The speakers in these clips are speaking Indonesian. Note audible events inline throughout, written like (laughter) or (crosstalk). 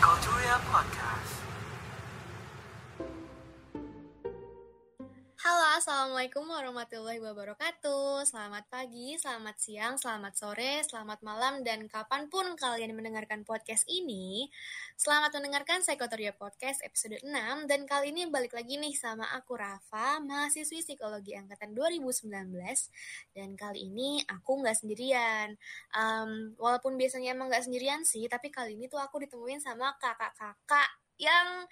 Culturia Podcast. Assalamualaikum warahmatullahi wabarakatuh. Selamat pagi, selamat siang, selamat sore, selamat malam Dan kapan pun kalian mendengarkan podcast ini Selamat mendengarkan Psikotoria Podcast episode 6 Dan kali ini balik lagi nih sama aku Rafa Mahasiswi Psikologi Angkatan 2019 Dan kali ini aku nggak sendirian. Um, Walaupun biasanya emang nggak sendirian sih Tapi kali ini tuh aku ditemuin sama kakak-kakak yang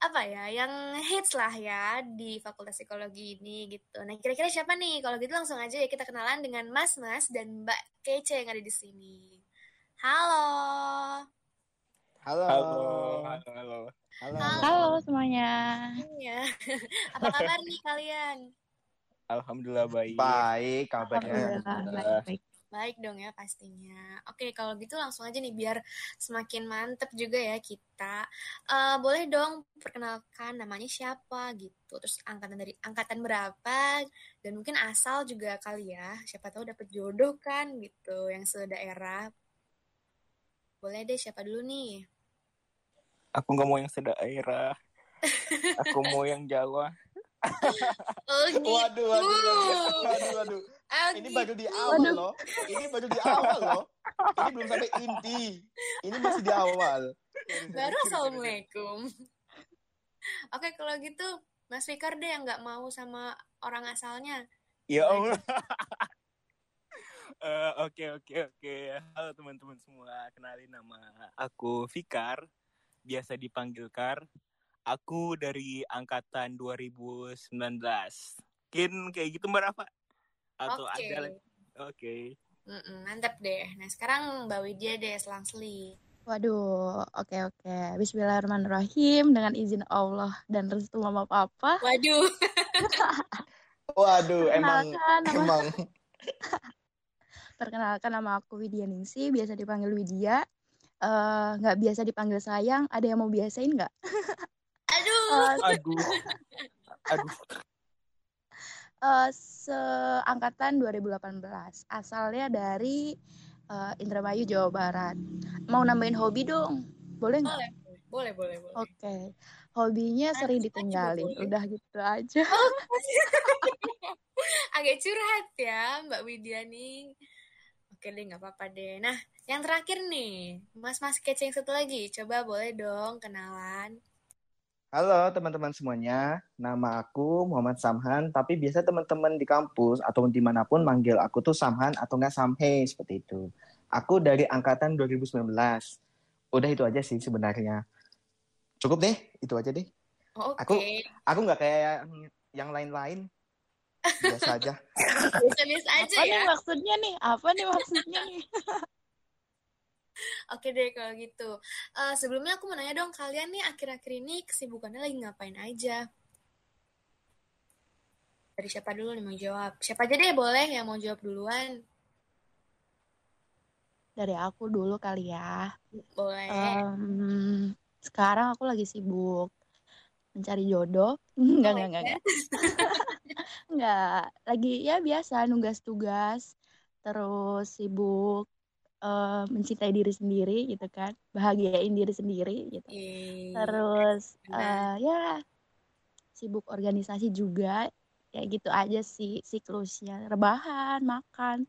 apa ya yang hits lah ya di Fakultas Psikologi ini gitu. Nah kira-kira siapa nih? Kalau gitu langsung aja ya kita kenalan dengan Mas Mas dan Mbak Kece yang ada di sini. Halo. Halo. Halo, halo, halo. Halo. Halo semuanya. Ya. (laughs) apa kabar nih kalian? Alhamdulillah baik. Baik kabarnya. Alhamdulillah, baik-baik. Baik dong ya pastinya. Oke kalau gitu langsung aja nih biar semakin mantep juga ya kita. Eh, boleh dong perkenalkan namanya siapa gitu. Terus angkatan dari angkatan berapa dan mungkin asal juga kali ya. Siapa tahu dapet jodoh kan gitu yang sedaerah. Boleh deh siapa dulu nih? Aku nggak mau yang sedaerah. Aku mau yang Jawa. Oh (laughs) gitu. Waduh, waduh, waduh, waduh, waduh. Ini gitu. baru di awal loh. Ini baru di awal loh. Ini belum sampai inti. Ini masih di awal. Baru assalamualaikum. Oke kalau gitu Mas Fikar deh yang nggak mau sama orang asalnya. Ya Allah. Eh, Oke oke oke. Halo teman-teman semua. Kenalin nama aku Fikar. Biasa dipanggil Kar. Aku dari angkatan 2019. Mungkin kayak gitu Mbak Rafa? Atau Oke. ada lagi? Oke. Mm-mm, mantap deh. Nah sekarang Mbak Widya deh selang-seli. Waduh, oke oke. Bismillahirrahmanirrahim dengan izin Allah dan restu mama papa. Waduh. (laughs) Waduh, emang Perkenalkan nama emang (laughs) perkenalkan nama aku Widya Ningsi, biasa dipanggil Widya. Eh, nggak biasa dipanggil sayang, ada yang mau biasain nggak? (laughs) Aduh. Eh, Aduh. Aduh. Eh, seangkatan 2018, asalnya dari eh, Indramayu, Jawa Barat. Mau nambahin hobi dong, boleh nggak? boleh, boleh, boleh, boleh. Oke, hobinya sering juga ditinggalin, udah gitu aja. (laughs) Agak curhat ya Mbak Widya nih. Oke deh, nggak apa-apa deh. Nah, yang terakhir nih, Mas-mas kece yang satu lagi. Coba boleh dong kenalan. Halo teman-teman semuanya, nama aku Muhammad Samhan, tapi biasa teman-teman di kampus atau di mana pun manggil aku tuh Samhan atau nggak Samhe seperti itu. Aku dari angkatan 2019. Udah itu aja sih sebenarnya. Cukup deh, itu aja deh. Oh, Oke, Aku- Aku nggak kayak yang lain-lain. Biasa aja. (laughs) biasa-biasa aja Apa ya. nih maksudnya nih? Apa nih maksudnya nih? (laughs) Oke deh kalau gitu. Eh, sebelumnya aku mau nanya dong, kalian nih akhir-akhir ini kesibukannya lagi ngapain aja? Dari siapa dulu nih mau jawab? Siapa aja deh boleh yang mau jawab duluan. Dari aku dulu kali ya. Boleh. Em, sekarang aku lagi sibuk mencari jodoh. (laughs) Oh enggak, enggak, enggak. Enggak. (laughs) Lagi ya biasa nugas tugas. Terus sibuk eh, mencintai diri sendiri gitu kan. Bahagiain diri sendiri gitu. Ih, Terus eh, ya sibuk organisasi juga. Ya gitu aja sih siklusnya. Rebahan, makan.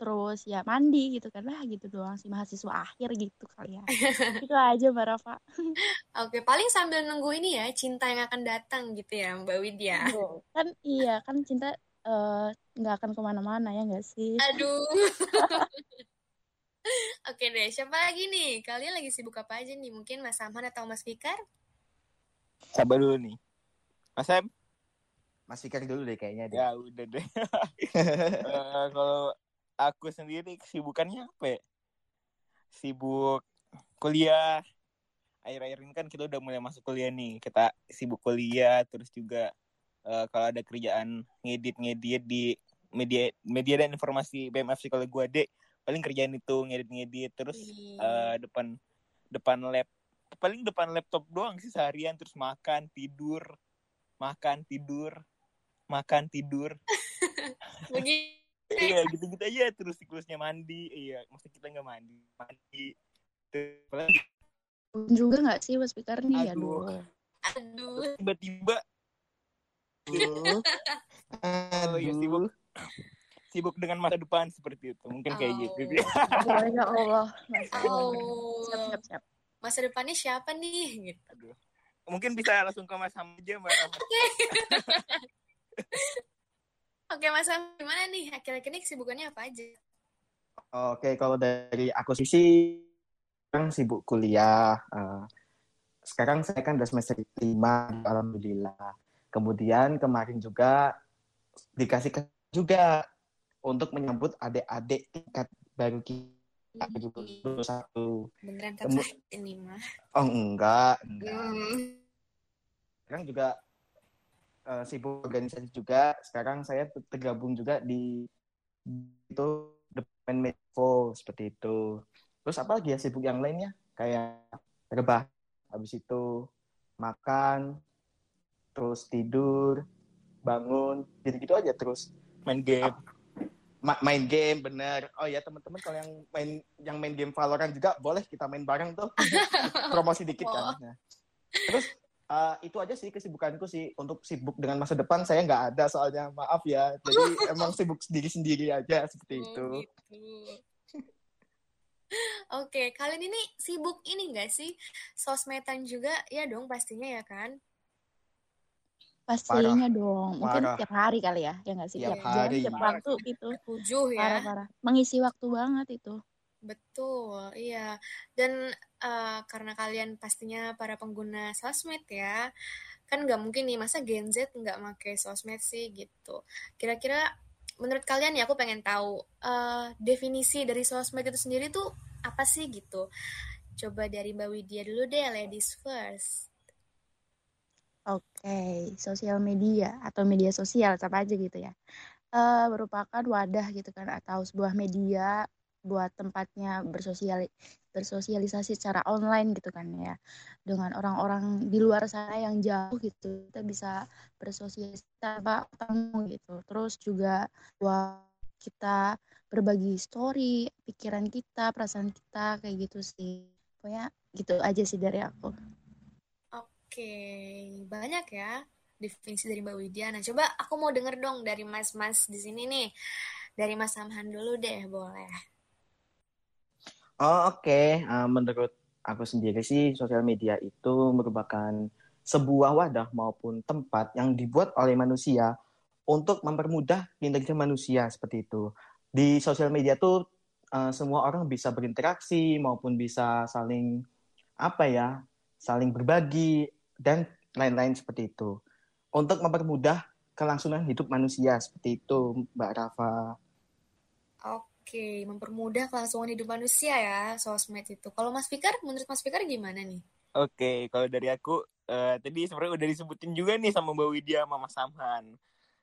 Terus ya mandi gitu kan. Lah gitu doang sih mahasiswa akhir gitu kali ya. (laughs) Itu aja Mbak Rafa. (laughs) Oke, paling sambil nunggu ini ya, cinta yang akan datang gitu ya, Mbak Widya. Kan iya kan cinta eh, nggak akan ke mana-mana ya nggak sih? Aduh. (laughs) Oke deh, siapa lagi nih? Kalian lagi sibuk apa aja nih? Mungkin Mas Samhan atau Mas Fikar? Sabar dulu nih. Mas Em? Mas Fikar dulu deh kayaknya deh. Ya udah deh. (laughs) Eh, kalau aku sendiri kesibukannya apa ya? Sibuk kuliah. Akhir-akhir ini kan kita udah mulai masuk kuliah nih. Kita sibuk kuliah terus juga eh, kalau ada kerjaan ngedit-ngedit di media media dan informasi BMF Psikologi gua dek paling kerjaan itu ngedit-ngedit terus eh, depan depan lab paling depan laptop doang sih seharian terus makan tidur makan tidur makan tidur (laughs) Begitu. (laughs) iya gitu-gitu aja terus siklusnya mandi iya maksud kita nggak mandi mandi Terus, juga nggak sih Mas Fikar nih? Aduh. Aduh. Aduh. Tiba-tiba Aduh. Oh, iya, sibuk. Sibuk dengan masa depan seperti itu. Mungkin kayak Oh. gitu. Ya Allah. Oh. Siap, siap, siap. Masa depannya siapa nih? Gitu. Aduh. Mungkin bisa langsung ke Mas Ham aja, Mbak. (laughs) Oke, Mas Sam, gimana nih? Akhir-akhir ini kesibukannya apa aja? Oke, kalau dari aku sisi sekarang sibuk kuliah. Eh, sekarang saya kan udah semester 5, alhamdulillah. Kemudian kemarin juga dikasih ke juga untuk menyambut adik-adik tingkat baru kita gitu satu. Beneran kata ini mah. Oh enggak, enggak. Hmm. Sekarang juga eh, sibuk organisasi juga. Sekarang saya tergabung juga di itu Departemen Medfo seperti itu. Terus apa lagi ya sibuk yang lainnya? Kayak rebah, habis itu makan, terus tidur, bangun, gitu-gitu aja terus. Main game. Ma- main game bener. Oh ya teman-teman kalau yang main yang main game Valorant juga boleh kita main bareng tuh. (laughs) Promosi dikit kan. Nah. Terus eh, itu aja sih kesibukanku sih untuk sibuk dengan masa depan saya nggak ada soalnya maaf ya. Jadi (laughs) emang sibuk sendiri-sendiri aja seperti itu. Oh, gitu. (laughs) Oke, kalian ini sibuk ini nggak sih? Sosmedan juga? Ya dong, pastinya ya kan? Pastinya dong. Mungkin Parah. tiap hari kali ya. Ya nggak sih? Tiap Tiap, jam, hari. tiap Parah waktu gitu. Tujuh ya. Parah-parah. Mengisi waktu banget itu. Betul, iya. Dan eh, karena kalian pastinya para pengguna sosmed ya, kan nggak mungkin nih masa Gen Z nggak pakai sosmed sih gitu. Kira-kira menurut kalian ya aku pengen tahu eh, definisi dari sosmed itu sendiri tuh apa sih gitu. Coba dari Mbak Widya dulu deh, ladies first. Oke, sosial media atau media sosial apa aja gitu ya. Eh merupakan wadah gitu kan atau sebuah media buat tempatnya bersosial bersosialisasi secara online gitu kan ya. Dengan orang-orang di luar sana yang jauh gitu kita bisa bersosialisasi tanpa ketemu gitu. Terus juga buat kita berbagi story pikiran kita perasaan kita kayak gitu sih. Pokoknya gitu aja sih dari aku Oke, banyak ya definisi dari Mbak Widya. Nah, coba aku mau denger dong dari Mas-Mas di sini nih. Dari Mas Samhan dulu deh, boleh. Oh, oke. Eh, menurut aku sendiri sih, sosial media itu merupakan sebuah wadah maupun tempat yang dibuat oleh manusia untuk mempermudah kinerja manusia seperti itu. Di sosial media tuh eh, semua orang bisa berinteraksi maupun bisa saling apa ya, saling berbagi dan lain-lain seperti itu. Untuk mempermudah kelangsungan hidup manusia seperti itu, Mbak Rafa. Oke, mempermudah kelangsungan hidup manusia ya, sosmed itu. Kalau Mas Fikar, menurut Mas Fikar gimana nih? Oke, kalau dari aku eh, tadi sebenarnya udah disebutin juga nih sama Mbak Widya sama Mas Samhan.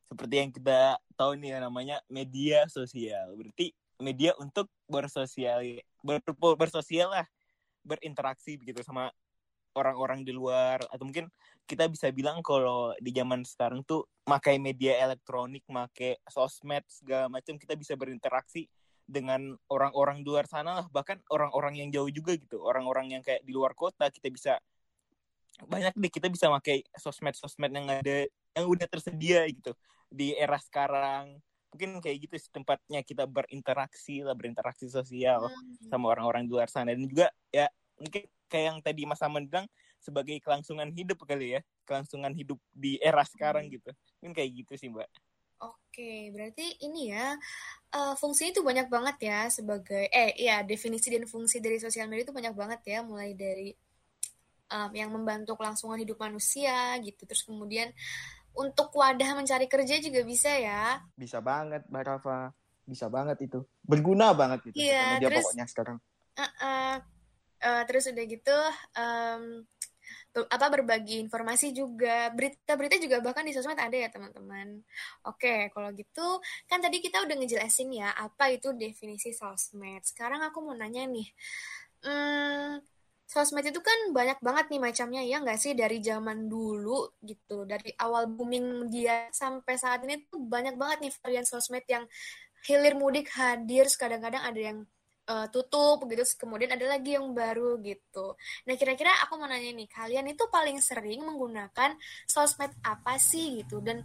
Seperti yang kita tahu nih namanya media sosial. Berarti media untuk bersosial ber, bersosial lah, berinteraksi begitu sama orang-orang di luar atau mungkin kita bisa bilang kalau di zaman sekarang tuh makai media elektronik, makai sosmed segala macam kita bisa berinteraksi dengan orang-orang di luar sana lah. Bahkan orang-orang yang jauh juga gitu orang-orang yang kayak di luar kota kita bisa banyak deh kita bisa pakai sosmed-sosmed yang ada yang udah tersedia gitu di era sekarang. Mungkin kayak gitu sih tempatnya kita berinteraksi lah berinteraksi sosial Hmm, sama orang-orang di luar sana. Dan juga ya mungkin kayak yang tadi Mas Aman bilang sebagai kelangsungan hidup kali ya kelangsungan hidup di era sekarang gitu mungkin kayak gitu sih mbak Oke, berarti ini ya, eh, fungsinya itu banyak banget ya sebagai, eh ya definisi dan fungsi dari sosial media itu banyak banget ya, mulai dari em, yang membantu kelangsungan hidup manusia gitu, terus kemudian untuk wadah mencari kerja juga bisa ya. Bisa banget, Mbak Rafa. Bisa banget itu. Berguna banget itu. Iya, terus- pokoknya sekarang. Eh, eh, terus udah gitu, be- apa berbagi informasi juga, berita-berita juga bahkan di sosmed ada ya teman-teman. Oke, kalau gitu kan tadi kita udah ngejelasin ya apa itu definisi sosmed. Sekarang aku mau nanya nih, hmm, sosmed itu kan banyak banget nih macamnya ya nggak sih dari zaman dulu gitu, dari awal booming dia sampai saat ini tuh banyak banget nih varian sosmed yang hilir mudik hadir, kadang-kadang ada yang uh, tutup gitu. Kemudian ada lagi yang baru gitu. Nah kira-kira aku mau nanya nih kalian itu paling sering menggunakan sosmed apa sih gitu? Dan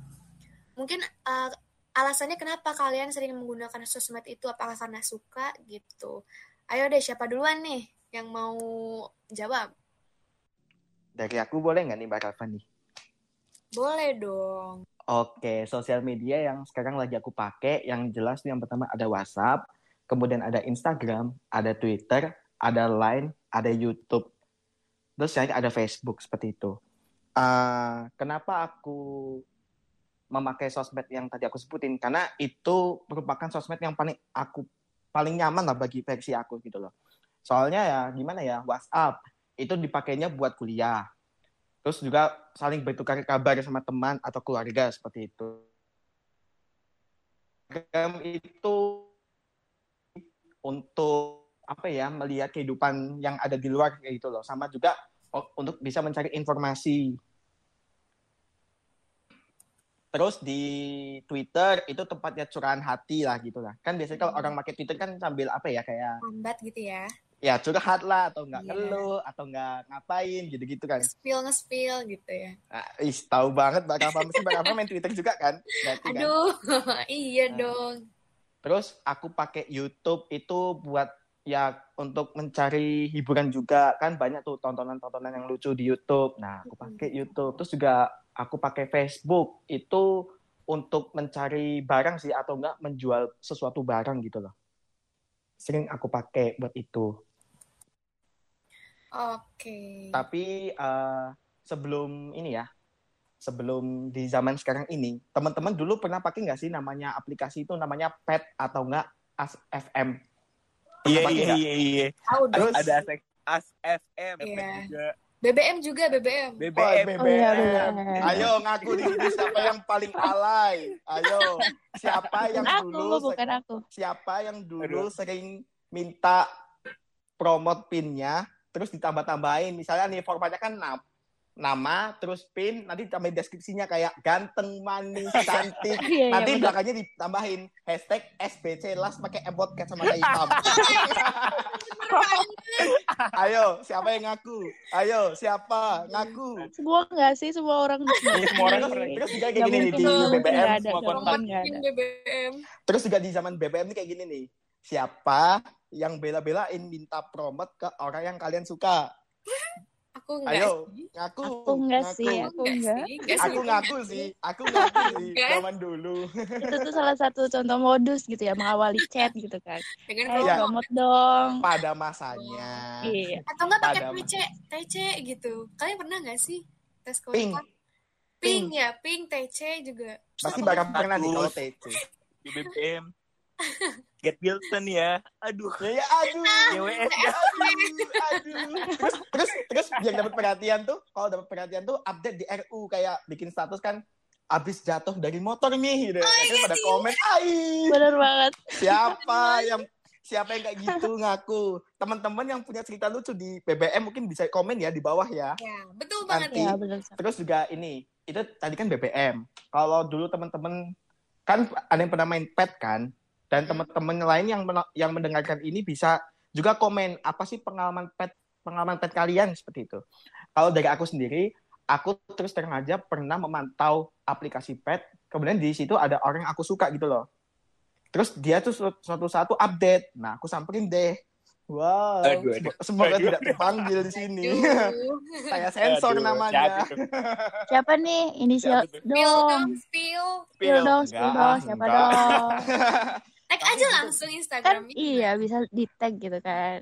mungkin uh, alasannya kenapa kalian sering menggunakan sosmed itu? Apakah karena suka gitu? Ayo deh siapa duluan nih yang mau jawab? Dari aku boleh nggak nih Mbak Rafa nih? Boleh dong. Oke, sosial media yang sekarang lagi aku pakai, yang jelas nih yang pertama ada WhatsApp, kemudian ada Instagram, ada Twitter, ada Line, ada YouTube, terus saya ada Facebook seperti itu. Uh, kenapa aku memakai sosmed yang tadi aku sebutin? Karena itu merupakan sosmed yang paling aku paling nyaman lah bagi versi aku gitu loh. Soalnya ya gimana ya WhatsApp itu dipakainya buat kuliah, Terus juga saling bertukar kabar sama teman atau keluarga seperti itu. Instagram itu untuk apa ya melihat kehidupan yang ada di luar kayak gitu loh sama juga untuk bisa mencari informasi terus di Twitter itu tempatnya curahan hati lah gitu lah kan biasanya kalau hmm. orang pakai Twitter kan sambil apa ya kayak lambat gitu ya ya curhat lah atau nggak yeah. keluh atau nggak ngapain gitu-gitu kan spill nge-spill gitu ya nah, ih tahu banget bakal apa mesti bakal main Twitter juga kan Berarti, kan? aduh kan? (laughs) iya nah. dong terus aku pakai YouTube itu buat ya untuk mencari hiburan juga. Kan banyak tuh tontonan-tontonan yang lucu di YouTube. Nah aku pakai YouTube. Terus juga aku pakai Facebook. Itu untuk mencari barang sih atau enggak menjual sesuatu barang gitu loh. Sering aku pakai buat itu. Oke. Tapi uh, sebelum ini ya, sebelum di zaman sekarang ini, teman-teman dulu pernah pakai nggak sih namanya aplikasi itu namanya Pet atau enggak As FM? Iya iya iya iya. Terus ada As FM yeah. juga. BBM juga BBM. BBM. Oh, BBM. Oh, iya, BBM. Ayo ngaku di sini siapa yang paling alay. Ayo siapa yang aku, dulu bukan aku. Siapa yang dulu Aduh. sering minta promote pinnya terus ditambah-tambahin misalnya nih formatnya kan nama terus pin nanti tambahin deskripsinya kayak ganteng manis (laughs) cantik. Iya, iya, nanti belakangnya ditambahin hashtag SBC las pakai emot cat sama hitam (laughs) (laughs) ayo siapa yang ngaku? Ayo siapa ngaku? Semua nggak sih? Semua orang ya, semua orang terus juga kayak gini nih di BBM semua konten. terus juga di zaman BBM nih kayak gini nih siapa yang bela-belain minta promote ke orang yang kalian suka. Aku enggak Ayo, sih. ngaku. Aku enggak ngaku. sih, aku enggak. Aku ngaku sih, aku ngaku sih, zaman dulu. Itu tuh salah satu contoh modus gitu ya, mengawali chat gitu kan. Dengan Ayo ya, promote dong. Pada masanya. Iya. Atau enggak pakai TC, TC gitu. Kalian pernah enggak sih tes kontak? Ping. Ping ya, ping, TC juga. Pasti bakal pernah nih kalau TC. Di BBM. Get Wilson ya. Aduh. Ya, ya aduh. GWS ya. Aduh, aduh. Terus yang dapat perhatian tuh, kalau dapat perhatian tuh update di RU kayak bikin status kan abis jatuh dari motor nih gitu. Oh, iya pada komen, "Ai." Bener banget. Siapa yang siapa yang kayak gitu ngaku? Teman-teman yang punya cerita lucu di BBM mungkin bisa komen ya di bawah ya. Ya, betul banget Nanti, ya. Betul. Terus juga ini, itu tadi kan BBM. Kalau dulu teman-teman kan ada yang pernah main pet kan? dan teman-teman lain yang yang mendengarkan ini bisa juga komen apa sih pengalaman pet pengalaman pet kalian seperti itu. Kalau dari aku sendiri, aku terus terang aja pernah memantau aplikasi pet, kemudian di situ ada orang yang aku suka gitu loh. Terus dia tuh suatu satu update. Nah, aku samperin deh. Wow, aduh, aduh. semoga aduh. tidak terpanggil di sini. (laughs) Saya sensor aduh, namanya. Siapa (laughs) nih? Inisial dong. Spill. Spill dong, spill dong. Siapa dong? tag aja langsung Instagram kan, iya bisa di tag gitu kan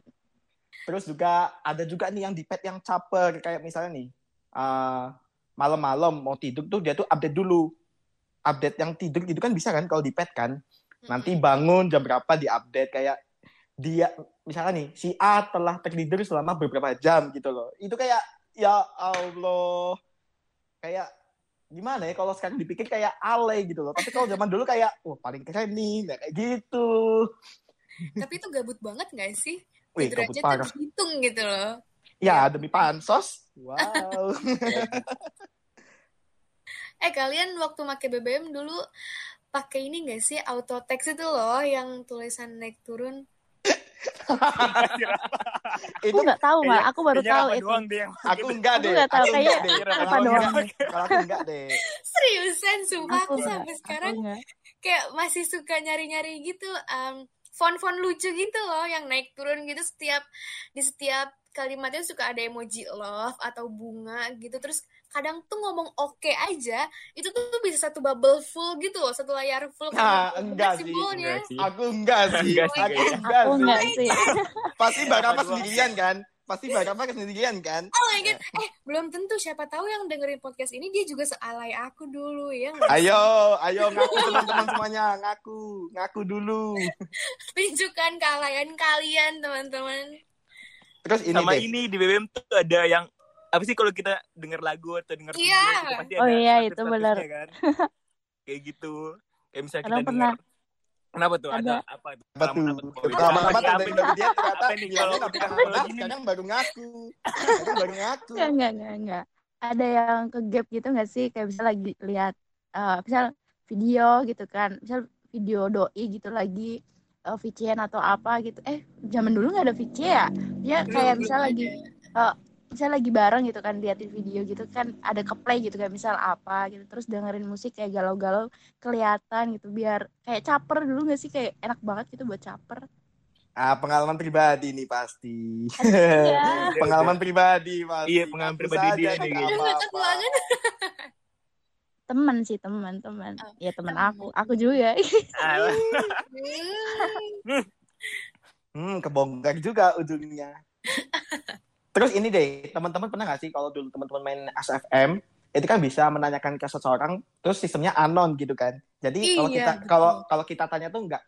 terus juga ada juga nih yang di pet yang caper kayak misalnya nih uh, malam-malam mau tidur tuh dia tuh update dulu. Update yang tidur gitu kan bisa kan kalau di pet kan. Nanti bangun jam berapa di update kayak dia misalnya nih si A telah tertidur selama beberapa jam gitu loh. Itu kayak ya Allah. Kayak gimana ya kalau sekarang dipikir kayak alay gitu loh. Tapi kalau zaman dulu kayak wah paling keren nih kayak gitu. Tapi itu gabut banget gak sih Wih, gabut parah. hitung gitu loh ya, ya. demi pansos wow (laughs) eh kalian waktu pakai BBM dulu pakai ini gak sih auto text itu loh yang tulisan naik turun (laughs) Aku nggak tahu nggak, aku baru tahu itu. doang deh yang Aku enggak Aku deh. nggak tahu, Aku kayaknya deh. Rafa Kalau aku doang enggak- deh. Kalau (laughs) aku enggak deh. Seriusan, sumpah Aku aku nggak, sampai sekarang nggak. kayak masih suka nyari-nyari gitu um, font-font lucu gitu loh yang naik turun gitu setiap di setiap kalimatnya suka ada emoji love atau bunga gitu terus kadang tuh ngomong oke aja itu tuh bisa satu bubble full gitu loh satu layar full Nah, enggak sih, Enggak sih. Aku enggak sih. Enggak sih, Aku enggak Aku sih. Pasti Barapa doang. sendirian kan? Pasti Barapa sendirian kan? oh my god eh belum tentu siapa tahu yang dengerin podcast ini dia juga sealai aku dulu ya? Ayo, ayo ngaku teman-teman semuanya, ngaku, ngaku dulu. (laughs) tunjukkan kealayan kalian teman-teman Terus ini Sama deh. ini di BBM tuh ada yang apa sih kalau kita denger lagu atau denger Iya. video gitu pasti Oh ada iya, itu benar. kan. (laughs) Kayak gitu. Kayak misalnya Kadang kita pernah. denger Kenapa tuh? Ada, Ada. apa tuh? Apa tuh? Pengalaman apa Dari dia ternyata bilangnya gini? sekarang baru ngaku. Baru ngaku. Enggak, enggak, enggak, enggak. Ada yang ke gap gitu nggak sih? Kayak bisa lagi lihat, eh misal video gitu kan, misal video doi gitu lagi uh, VCN atau apa gitu. Eh, zaman dulu nggak ada VC ya? Ya kayak misal lagi, ada. Eh, misal lagi bareng gitu kan, liatin video gitu kan, ada ke play gitu kan, misal apa gitu. Terus dengerin musik kayak galau-galau kelihatan gitu, biar kayak caper dulu nggak sih? Kayak enak banget gitu buat caper. Ah, pengalaman pribadi nih pasti. Iya. (laughs) pengalaman pribadi pasti. Iya, pengalaman pribadi dia nih. Temen sih, temen, temen. Oh, Ya temen temen. aku, aku juga. (laughs) Hmm. Hmm, kebongkar juga ujungnya. (laughs) Terus ini deh, teman-teman pernah nggak sih kalau dulu teman-teman main SFM, itu kan bisa menanyakan ke seseorang, terus sistemnya anon gitu kan. Jadi kalau Iya, kita betul. kalau kalau kita tanya tuh nggak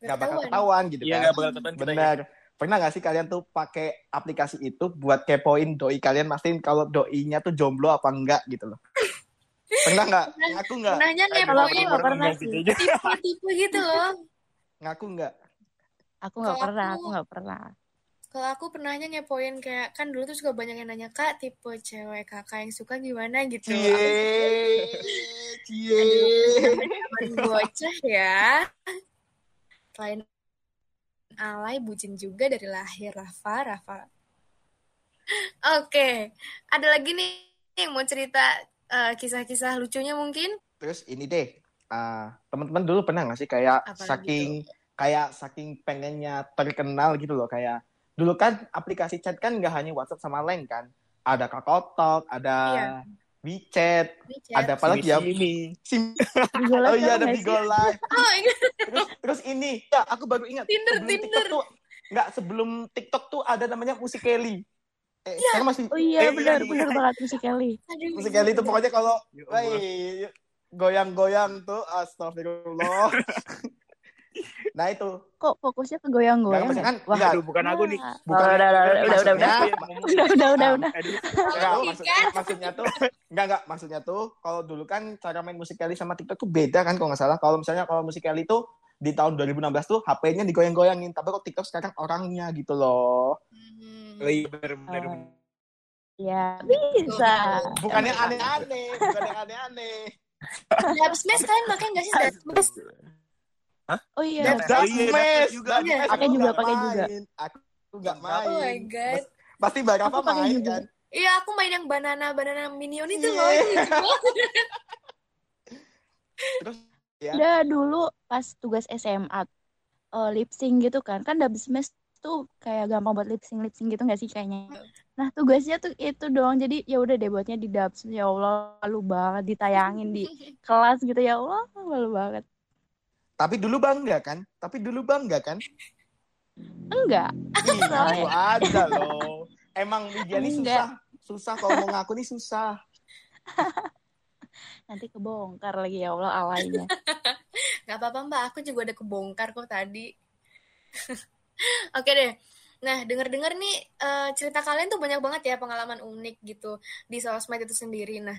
nggak bakal Ketahuan. gitu Iya, kan. nggak bakal ketahuan kita ya. Pernah nggak sih kalian tuh pakai aplikasi itu buat kepoin doi kalian mastiin kalau doinya tuh jomblo apa enggak gitu loh. (laughs) Pernah nggak? Ngaku nggak? Kalau aku ngepoin nggak pernah ganti sih. tipe-tipe gitu loh. Ngaku nggak? Aku nggak Kalau pernah, aku- aku nggak pernah. Kalau aku pernahnya ngepoin kayak kan dulu tuh suka banyak yang nanya kak tipe cewek kakak yang suka gimana gitu. Cie, cie. Bocah ya. Selain alay bucin juga dari lahir Rafa Rafa. Oke, ada lagi nih yang mau cerita eh, kisah-kisah lucunya mungkin? Terus ini deh, ah, teman-teman dulu pernah nggak sih kayak Apalagi saking kayak saking pengennya terkenal gitu loh kayak dulu kan aplikasi chat kan nggak hanya WhatsApp sama Line kan, ada Kakao Talk, ada Iya. WeChat, WeChat. ada apa lagi ya? Sini. Sim- Bigo oh iya ada Bigo? Live. Oh, ini (laughs) Terus terus ini, ya aku baru ingat. Tinder, sebelum Tinder. TikTok tuh nggak sebelum TikTok tuh ada namanya Musik Kelly. Eh, sekarang masih Oh iya, eh, benar, iya, benar banget musik Kelly. Musik Kelly itu pokoknya kalau Ya goyang-goyang tuh astagfirullah. (laughs) nah itu. Kok fokusnya ke goyang-goyang? maksudnya ya? kan Wah, enggak, Aduh, bukan aku nih. bukan- udah, udah, udah, udah, udah, udah. maksudnya- Udah, udah, udah, maksudnya tuh enggak enggak maksudnya tuh kalau dulu kan cara main musik Kelly sama TikTok tuh beda kan kalau nggak salah. Kalau misalnya kalau musik Kelly tuh di tahun 2016 tuh HP-nya digoyang-goyangin, tapi kok TikTok sekarang orangnya gitu loh. Hmm. Iya. Ya, bisa. Bukan yang aneh-aneh, bukan yang aneh-aneh. Dubsmash kalian pakai nggak sih Dubsmash? Oh iya. Oh iya, Dasmes, juga. Pakai aku juga, pakai juga. main. Aku nggak Oh my main. god. Pasti Barapa Aku pakai main juga. kan? Iya, aku main yang banana banana minion itu Iya. loh. (laughs) banget. Terus ya. Udah dulu pas tugas SMA eh, lip sync gitu kan. Kan Dubsmash tuh kayak gampang buat lip sync lip sync gitu nggak sih kayaknya. Nah, tugasnya tuh itu doang. Jadi ya udah deh buatnya di Dubsmash. Ya Allah, malu banget ditayangin di (laughs) kelas gitu ya Allah, malu banget. Tapi dulu bangga kan? Tapi dulu bangga kan? Enggak. Ih, ngaku aja loh. Emang media ini susah. Susah kalau mau ngaku nih susah. (laughs) Nanti kebongkar lagi ya Allah alaynya. (laughs) Gak apa-apa mbak, aku juga ada kebongkar kok tadi. (laughs) Oke deh. Nah, denger-dengar nih eh, cerita kalian tuh banyak banget ya pengalaman unik gitu di sosmed itu sendiri. Nah,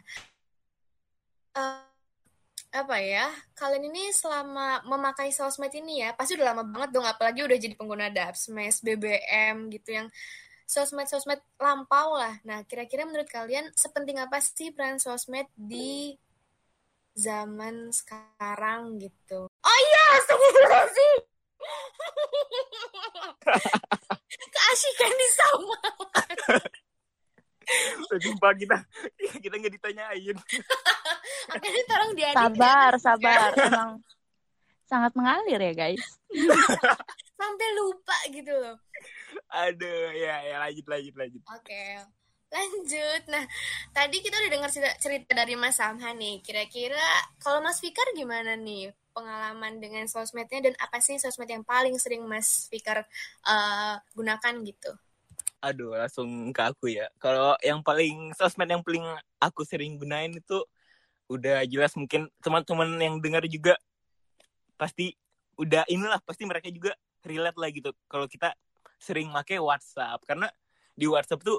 eh, apa ya? Kalian ini selama memakai sosmed ini ya, pasti udah lama banget dong, apalagi udah jadi pengguna Dubsmash, BBM gitu yang sosmed-sosmed lampau lah. Nah, kira-kira menurut kalian sepenting apa sih peran sosmed di zaman sekarang gitu. Oh iya, astagfirullahaladzim. (laughs) Keasikan di sama. (laughs) Sumpah kita (laughs) kita nggak ditanyain. (laughs) Akhirnya tolong dia Sabar, sabar. Emang sangat mengalir ya guys. (laughs) sampai lupa gitu loh. Aduh, ya ya lanjut lanjut lanjut. Oke. Lanjut. Nah, tadi kita udah dengar cerita, cerita dari Mas Samhan nih. Kira-kira kalau Mas Fikar gimana nih pengalaman dengan sosmednya dan apa sih sosmed yang paling sering Mas Fikar uh, gunakan gitu? Aduh, langsung ke aku ya. Kalau yang paling sosmed yang paling aku sering gunain itu udah jelas mungkin teman-teman yang dengar juga pasti udah inilah pasti mereka juga relate lah gitu. Kalau kita sering make WhatsApp karena di WhatsApp tuh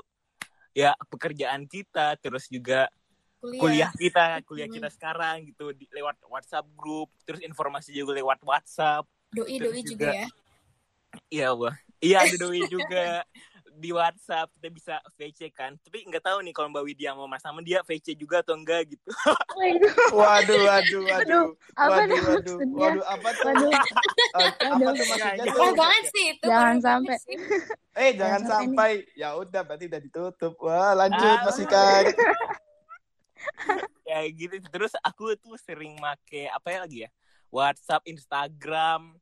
ya pekerjaan kita terus juga Kuliah. kuliah kita (laughs) kuliah kita sekarang gitu di, lewat WhatsApp grup terus informasi juga lewat WhatsApp Doi Terus doi juga, juga- ya. iya wah iya ada doi juga (laughs) di WhatsApp kita bisa VC kan tapi nggak tahu nih kalau Mbak Widya mau mas sama dia VC juga atau enggak gitu Waduh, waduh, waduh. Aduh, apa waduh, tuh waduh, maksudnya? waduh, apa tuh? Waduh, Eh, apa tuh maksudnya Ya, tuh? Parah banget sih itu. Jangan sampai. Eh, jangan sampai sampai. Ya udah, berarti udah ditutup. Wah, lanjut Ah. Mas Fikar. (laughs) ya gitu terus aku tuh sering make apa ya lagi ya WhatsApp Instagram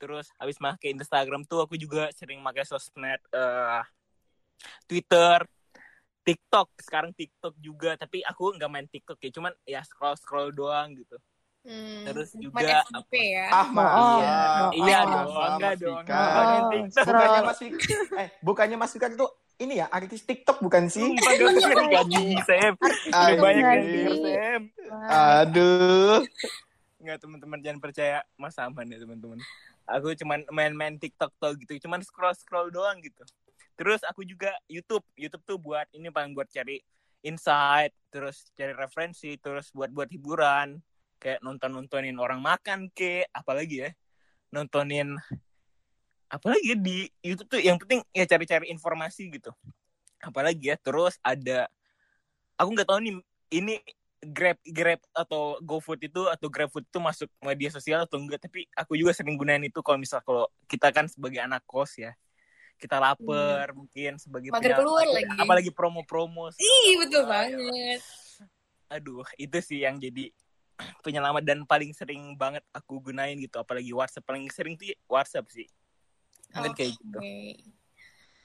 terus habis make Instagram tuh aku juga sering make sosmed eh Twitter TikTok sekarang TikTok juga tapi aku nggak main TikTok ya cuman ya scroll scroll doang gitu Hmm, Terus juga FYP ya. Ah, Mas. Oh, iya oh, iya oh. dong Mas enggak dong Oh, TikTok. Bukannya Mas Fikar, eh, bukannya Mas Fikar tuh ini ya, artis TikTok bukan sih? Gaji Sam Aduh. banyak Gaji. Sam Aduh. Nggak teman-teman jangan percaya Mas Aman ya teman-teman. Aku cuman main-main TikTok tuh gitu, cuman scroll-scroll doang gitu. Terus aku juga YouTube, YouTube tuh buat ini paling buat cari insight, terus cari referensi, terus buat buat hiburan, kayak nonton-nontonin orang makan ke, apalagi ya, nontonin apalagi ya di YouTube tuh yang penting ya cari-cari informasi gitu. Apalagi ya, terus ada aku nggak tahu nih ini Grab Grab atau GoFood itu atau GrabFood itu masuk media sosial atau enggak tapi aku juga sering gunain itu kalau misal kalau kita kan sebagai anak kos ya kita lapar mungkin sebagai Mager keluar lagi. apalagi promo-promo (laughs) Ih, betul Ah, banget. aduh itu sih yang jadi (clears throat) penyelamat dan paling sering banget aku gunain gitu apalagi WhatsApp paling sering tuh WhatsApp sih mungkin kayak gitu Oke.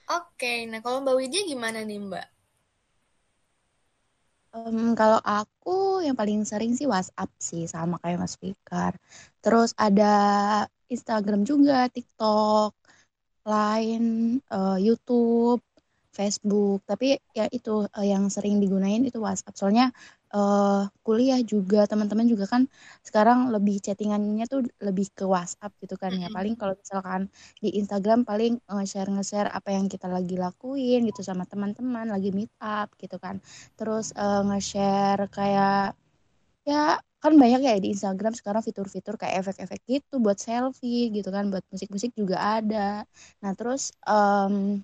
Oke, nah kalau Mbak Widya gimana nih Mbak? Em, kalau aku yang paling sering sih WhatsApp sih sama kayak Mas Fikar. Terus ada Instagram juga, TikTok, Line, eh, YouTube, Facebook. Tapi ya itu eh, yang sering digunain itu WhatsApp. Soalnya eh, kuliah juga teman-teman juga kan sekarang lebih chattingannya tuh lebih ke WhatsApp gitu kan ya. Paling kalau misalkan di Instagram paling nge-share nge-share apa yang kita lagi lakuin gitu sama teman-teman, lagi meet up gitu kan. Terus eh, nge-share kayak ya kan banyak ya di Instagram sekarang fitur-fitur kayak efek-efek gitu buat selfie gitu kan buat musik-musik juga ada. Nah terus em,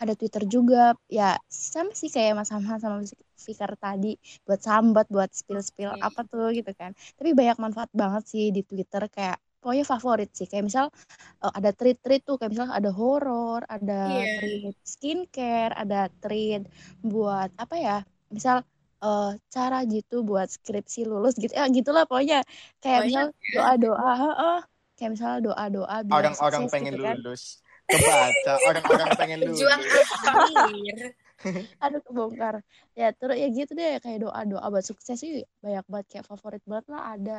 ada Twitter juga. Ya sama sih kayak Mas Hamhan sama Fikar tadi. Buat sambat buat spill-spill Oke. apa tuh gitu kan. Tapi banyak manfaat banget sih di Twitter. Kayak pokoknya favorit sih. Kayak misal eh, ada treat-treat tuh. Kayak misal ada horor ada Iya. treat skincare ada treat buat apa ya misal eh, cara gitu buat skripsi lulus gitu. Ya gitulah pokoknya. Kayak misal Banyak doa doa kayak misal doa doa Orang-orang pengen gitu kan. lulus. Kebaca, orang-orang pengen lulus. Pejuang akhir. (laughs) aduh kebongkar. Ya terus ya gitu deh kayak doa doa buat sukses sih banyak banget kayak favorit banget lah ada.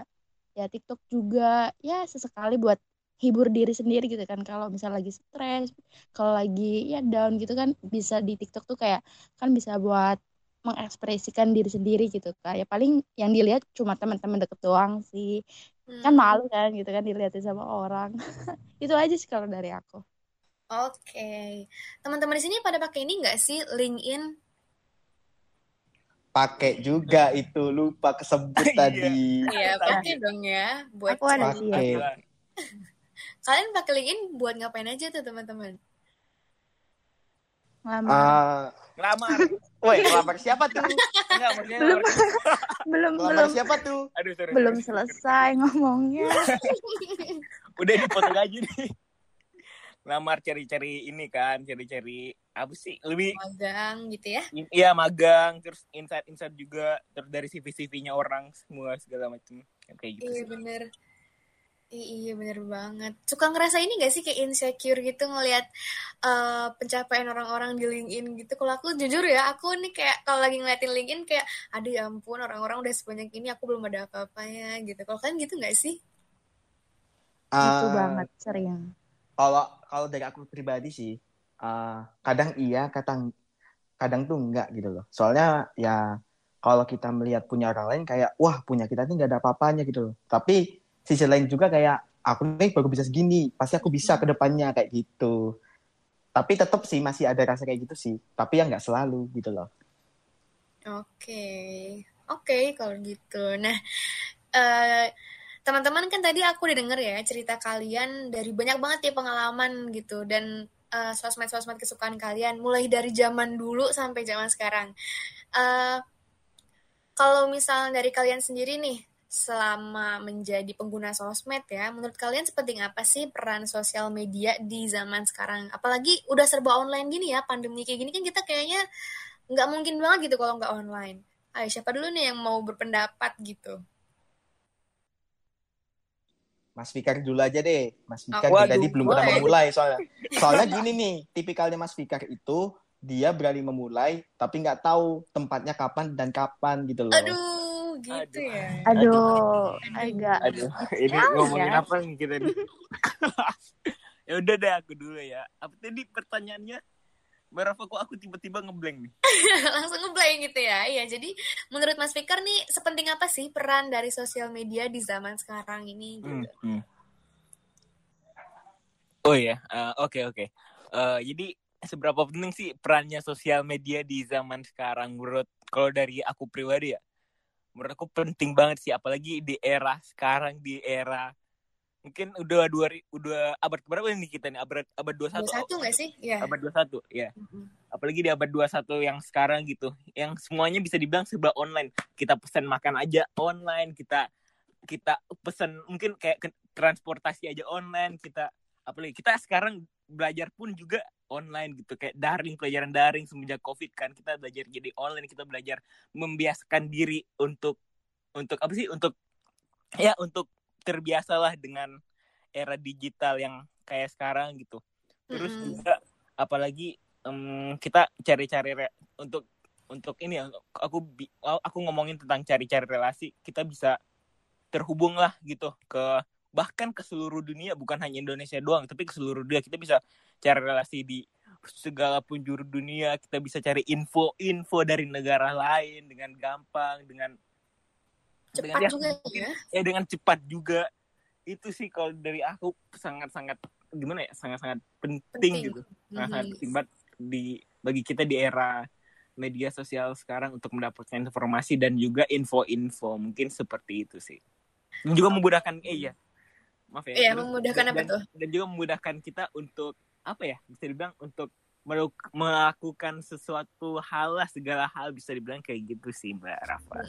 Ya TikTok juga. Ya sesekali buat hibur diri sendiri gitu kan. Kalau misal lagi stres kalau lagi ya down gitu kan bisa di TikTok tuh kayak kan bisa buat mengekspresikan diri sendiri gitu kan ya paling yang dilihat cuma teman-teman deket doang sih. Kan Hmm, malu kan gitu kan dilihatin sama orang. (laughs) Itu aja sih kalau dari aku Oke. Teman-teman di sini pada pakai ini nggak sih LinkedIn? Pakai juga itu, lupa kesebut (laughs) Iya. tadi. Iya, Tadi. pakai dong ya buat Aku ada. Pakai. (laughs) Kalian pakai LinkedIn buat ngapain aja tuh teman-teman? ngelamar Ah, ngelamar (laughs) woi, ngelamar siapa tuh? enggak maksudnya belum belum Ngelamar belum siapa tuh? aduh sorry, belum sorry. selesai ngomongnya udah dipotong aja nih lamar cari-cari ini kan cari-cari apa sih lebih magang gitu ya? Iya magang terus insight insight juga terus dari CV CV-nya orang semua segala macam kayak gitu iya sih. bener. I- iya bener banget. Suka ngerasa ini gak sih kayak insecure gitu ngelihat eh, pencapaian orang-orang di LinkedIn gitu? Kalau aku jujur ya aku nih kayak kalau lagi ngeliatin LinkedIn kayak aduh ya ampun orang-orang udah sebanyak ini aku belum ada apa-apanya gitu. Kalau kan gitu gak sih? Itu Ah, banget sering. Kalau kalau dari aku pribadi sih, ah, kadang iya, kadang kadang tuh enggak gitu loh. Soalnya ya kalau kita melihat punya orang lain kayak wah punya kita ini nggak ada apa-apanya gitu loh. Tapi sisi lain juga kayak aku nih baru bisa segini, pasti aku bisa ke depannya kayak gitu. Tapi tetap sih masih ada rasa kayak gitu sih. Tapi ya nggak selalu gitu loh. Oke, oke kalau gitu. Nah, eh, teman-teman kan tadi aku udah denger ya cerita kalian dari banyak banget ya pengalaman gitu dan eh, sosmed-sosmed kesukaan kalian mulai dari zaman dulu sampai zaman sekarang. Eh, kalau misalnya dari kalian sendiri nih selama menjadi pengguna sosmed ya, menurut kalian sepenting apa sih peran sosial media di zaman sekarang? Apalagi udah serba online gini ya, pandemi kayak gini kan kita kayaknya nggak mungkin banget gitu kalau nggak online. Ayo siapa dulu nih yang mau berpendapat gitu? Mas Fikar dulu aja deh. Mas Fikar Waduh, dari tadi belum pernah memulai soalnya. (laughs) Soalnya gini nih, tipikalnya Mas Fikar itu dia berani memulai tapi nggak tahu tempatnya kapan dan kapan gitu loh. Aduh, gitu Aduh. ya. Aduh, agak Aduh, ini Sial ngomongin ya. apa nih kita nih? (laughs) ya udah deh aku dulu ya. Apa tadi pertanyaannya? Berapa kok aku tiba-tiba ngeblank nih? (laughs) Langsung ngeblank gitu ya. Iya, jadi menurut Mas Fikar nih sepenting apa sih peran dari sosial media di zaman sekarang ini Hmm, gitu? hmm. Oh ya, oke oke. Eh, jadi seberapa penting sih perannya sosial media di zaman sekarang menurut kalau dari aku pribadi ya? Menurut aku penting banget sih apalagi di era sekarang di era mungkin udah dua udah abad berapa ini kita nih abad abad 21 21 nggak sih? Iya. abad 21 ya Mm-mm. apalagi di abad 21 yang sekarang gitu yang semuanya bisa dibilang serba online kita pesan makan aja online kita kita pesan mungkin kayak ke- transportasi aja online kita apalagi kita sekarang belajar pun juga online gitu kayak daring pelajaran daring semenjak covid kan kita belajar jadi online kita belajar membiasakan diri untuk untuk apa sih untuk ya untuk terbiasalah dengan era digital yang kayak sekarang gitu terus Mm-mm. juga apalagi em, kita cari-cari re- untuk untuk ini ya aku aku ngomongin tentang cari-cari relasi kita bisa terhubung lah gitu ke bahkan ke seluruh dunia bukan hanya Indonesia doang tapi ke seluruh dunia kita bisa cari relasi di segala penjuru dunia kita bisa cari info-info dari negara lain dengan gampang dengan Cepat dengan- ya, juga mungkin ya. ya dengan cepat juga itu sih kalau dari aku sangat-sangat gimana ya sangat-sangat penting, Penting. gitu sangat Mhm. penting banget di bagi kita di era media sosial sekarang untuk mendapatkan informasi dan juga info-info mungkin seperti itu sih dan juga memudahkan eh iya maaf ya Iya, memudahkan dan, apa tuh? dan juga memudahkan kita untuk apa ya bisa dibilang untuk melakukan sesuatu hal lah segala hal bisa dibilang kayak gitu sih mbak Rafa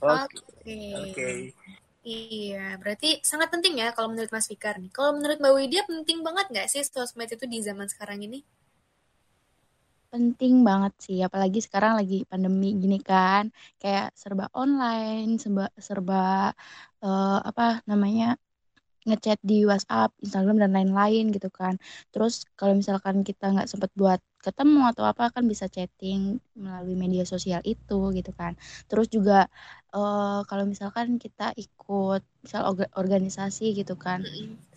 oke Oke. Iya, berarti sangat penting ya kalau menurut Mas Fikar nih. Kalau menurut Mbak Widya penting banget nggak sih sosmed itu di zaman sekarang ini? penting banget sih apalagi sekarang lagi pandemi gini kan kayak serba online serba serba eh, apa namanya ngechat di WhatsApp, Instagram dan lain-lain gitu kan. Terus kalau misalkan kita nggak sempat buat ketemu atau apa kan bisa chatting melalui media sosial itu gitu kan. Terus juga eh, kalau misalkan kita ikut misal orga- organisasi gitu kan.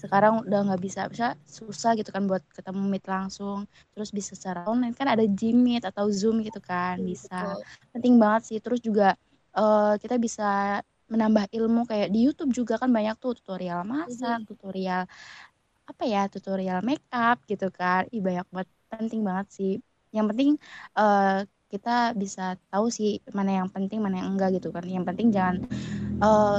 Sekarang udah nggak bisa bisa susah gitu kan buat ketemu meet langsung. Terus bisa secara online kan ada Gmeet atau Zoom gitu kan bisa Betul. penting banget sih terus juga eh, kita bisa menambah ilmu kayak di YouTube juga kan banyak tuh tutorial masak tutorial apa ya tutorial make up gitu kan Ih, banyak banget penting banget sih yang penting eh, kita bisa tahu sih mana yang penting mana yang enggak gitu kan yang penting jangan eh,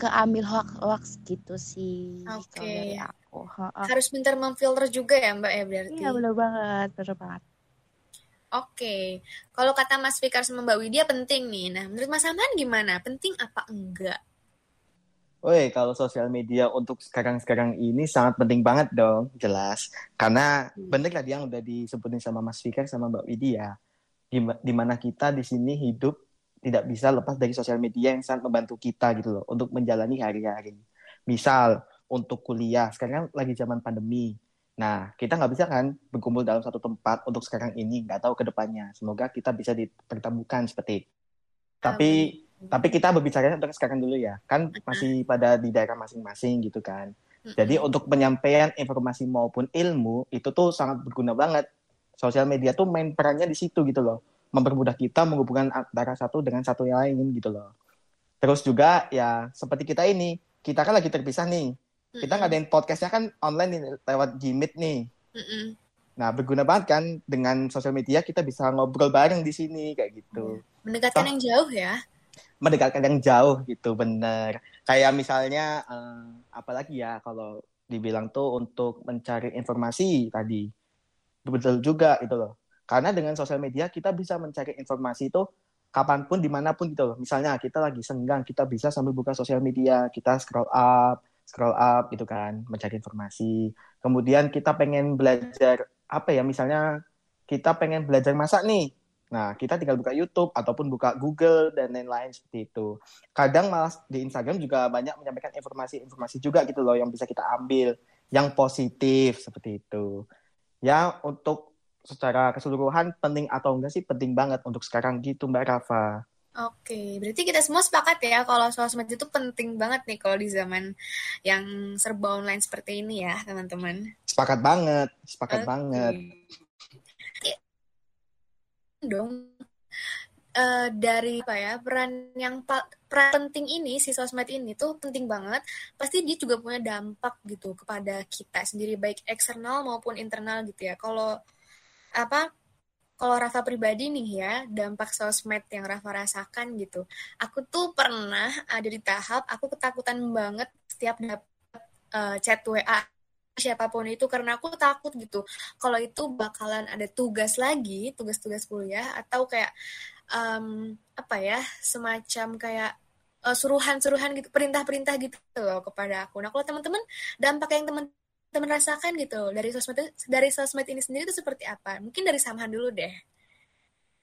keambil hoax-hoax gitu sih Oke. aku Ha-ha. Harus pintar memfilter juga ya Mbak ya berarti. iya bener banget bener banget Oke, kalau kata Mas Fikar sama Mbak Widya penting nih. Nah, menurut Mas Aman gimana? Penting apa enggak? Woi, kalau sosial media untuk sekarang-sekarang ini sangat penting banget dong, jelas. Karena hmm. bener lah yang udah disebutin sama Mas Fikar sama Mbak Widya, di mana kita di sini hidup tidak bisa lepas dari sosial media yang sangat membantu kita gitu loh untuk menjalani hari-hari. Misal untuk kuliah, sekarang kan lagi zaman pandemi. Nah, kita nggak bisa kan berkumpul dalam satu tempat untuk sekarang ini, nggak tahu ke depannya. Semoga kita bisa dipertemukan seperti itu. Tapi tapi kita berbicara untuk sekarang dulu ya. Kan masih pada di daerah masing-masing gitu kan. Jadi untuk penyampaian informasi maupun ilmu itu tuh sangat berguna banget. Sosial media tuh main perannya di situ gitu loh. Mempermudah kita menghubungkan antara satu dengan satu yang lain gitu loh. Terus juga ya seperti kita ini, kita kan lagi terpisah nih. Kita ngadain podcastnya kan online nih lewat Gmeet nih. Nah, berguna banget kan dengan sosial media kita bisa ngobrol bareng di sini kayak gitu. Mendekatkan yang jauh ya? Mendekatkan yang jauh gitu bener. Kayak misalnya uh, apalagi ya kalau dibilang tuh untuk mencari informasi tadi. Betul juga itu loh. Karena dengan sosial media kita bisa mencari informasi itu kapan pun di mana pun gitu loh. Misalnya kita lagi senggang kita bisa sambil buka sosial media kita scroll up scroll up gitu kan mencari informasi kemudian kita pengen belajar apa ya misalnya kita pengen belajar masak nih Nah, kita tinggal buka YouTube ataupun buka Google dan lain-lain seperti itu. Kadang malah di Instagram juga banyak menyampaikan informasi-informasi juga gitu loh yang bisa kita ambil yang positif seperti itu. Ya, untuk secara keseluruhan penting atau enggak sih penting banget untuk sekarang gitu Mbak Rafa. Oke, berarti kita semua sepakat ya kalau sosmed itu penting banget nih kalau di zaman yang serba online seperti ini ya, teman-teman. Sepakat banget, sepakat okay. banget. Dong. Uh, dari apa ya peran yang peran penting ini si sosmed ini tuh penting banget. Pasti dia juga punya dampak gitu kepada kita sendiri baik eksternal maupun internal gitu ya. Kalau apa kalau Rafa pribadi nih ya dampak sosmed yang Rafa rasakan gitu aku tuh pernah ada di tahap aku ketakutan banget setiap dapat uh, chat WA siapa pun itu karena aku takut gitu kalau itu bakalan ada tugas lagi tugas-tugas kuliah atau kayak um, apa ya semacam kayak uh, suruhan-suruhan gitu perintah-perintah gitu loh kepada aku. Nah kalau teman-teman dampak yang teman-teman rasakan gitu dari sosmed dari sosmed ini sendiri itu seperti apa? Mungkin dari Samhan dulu deh.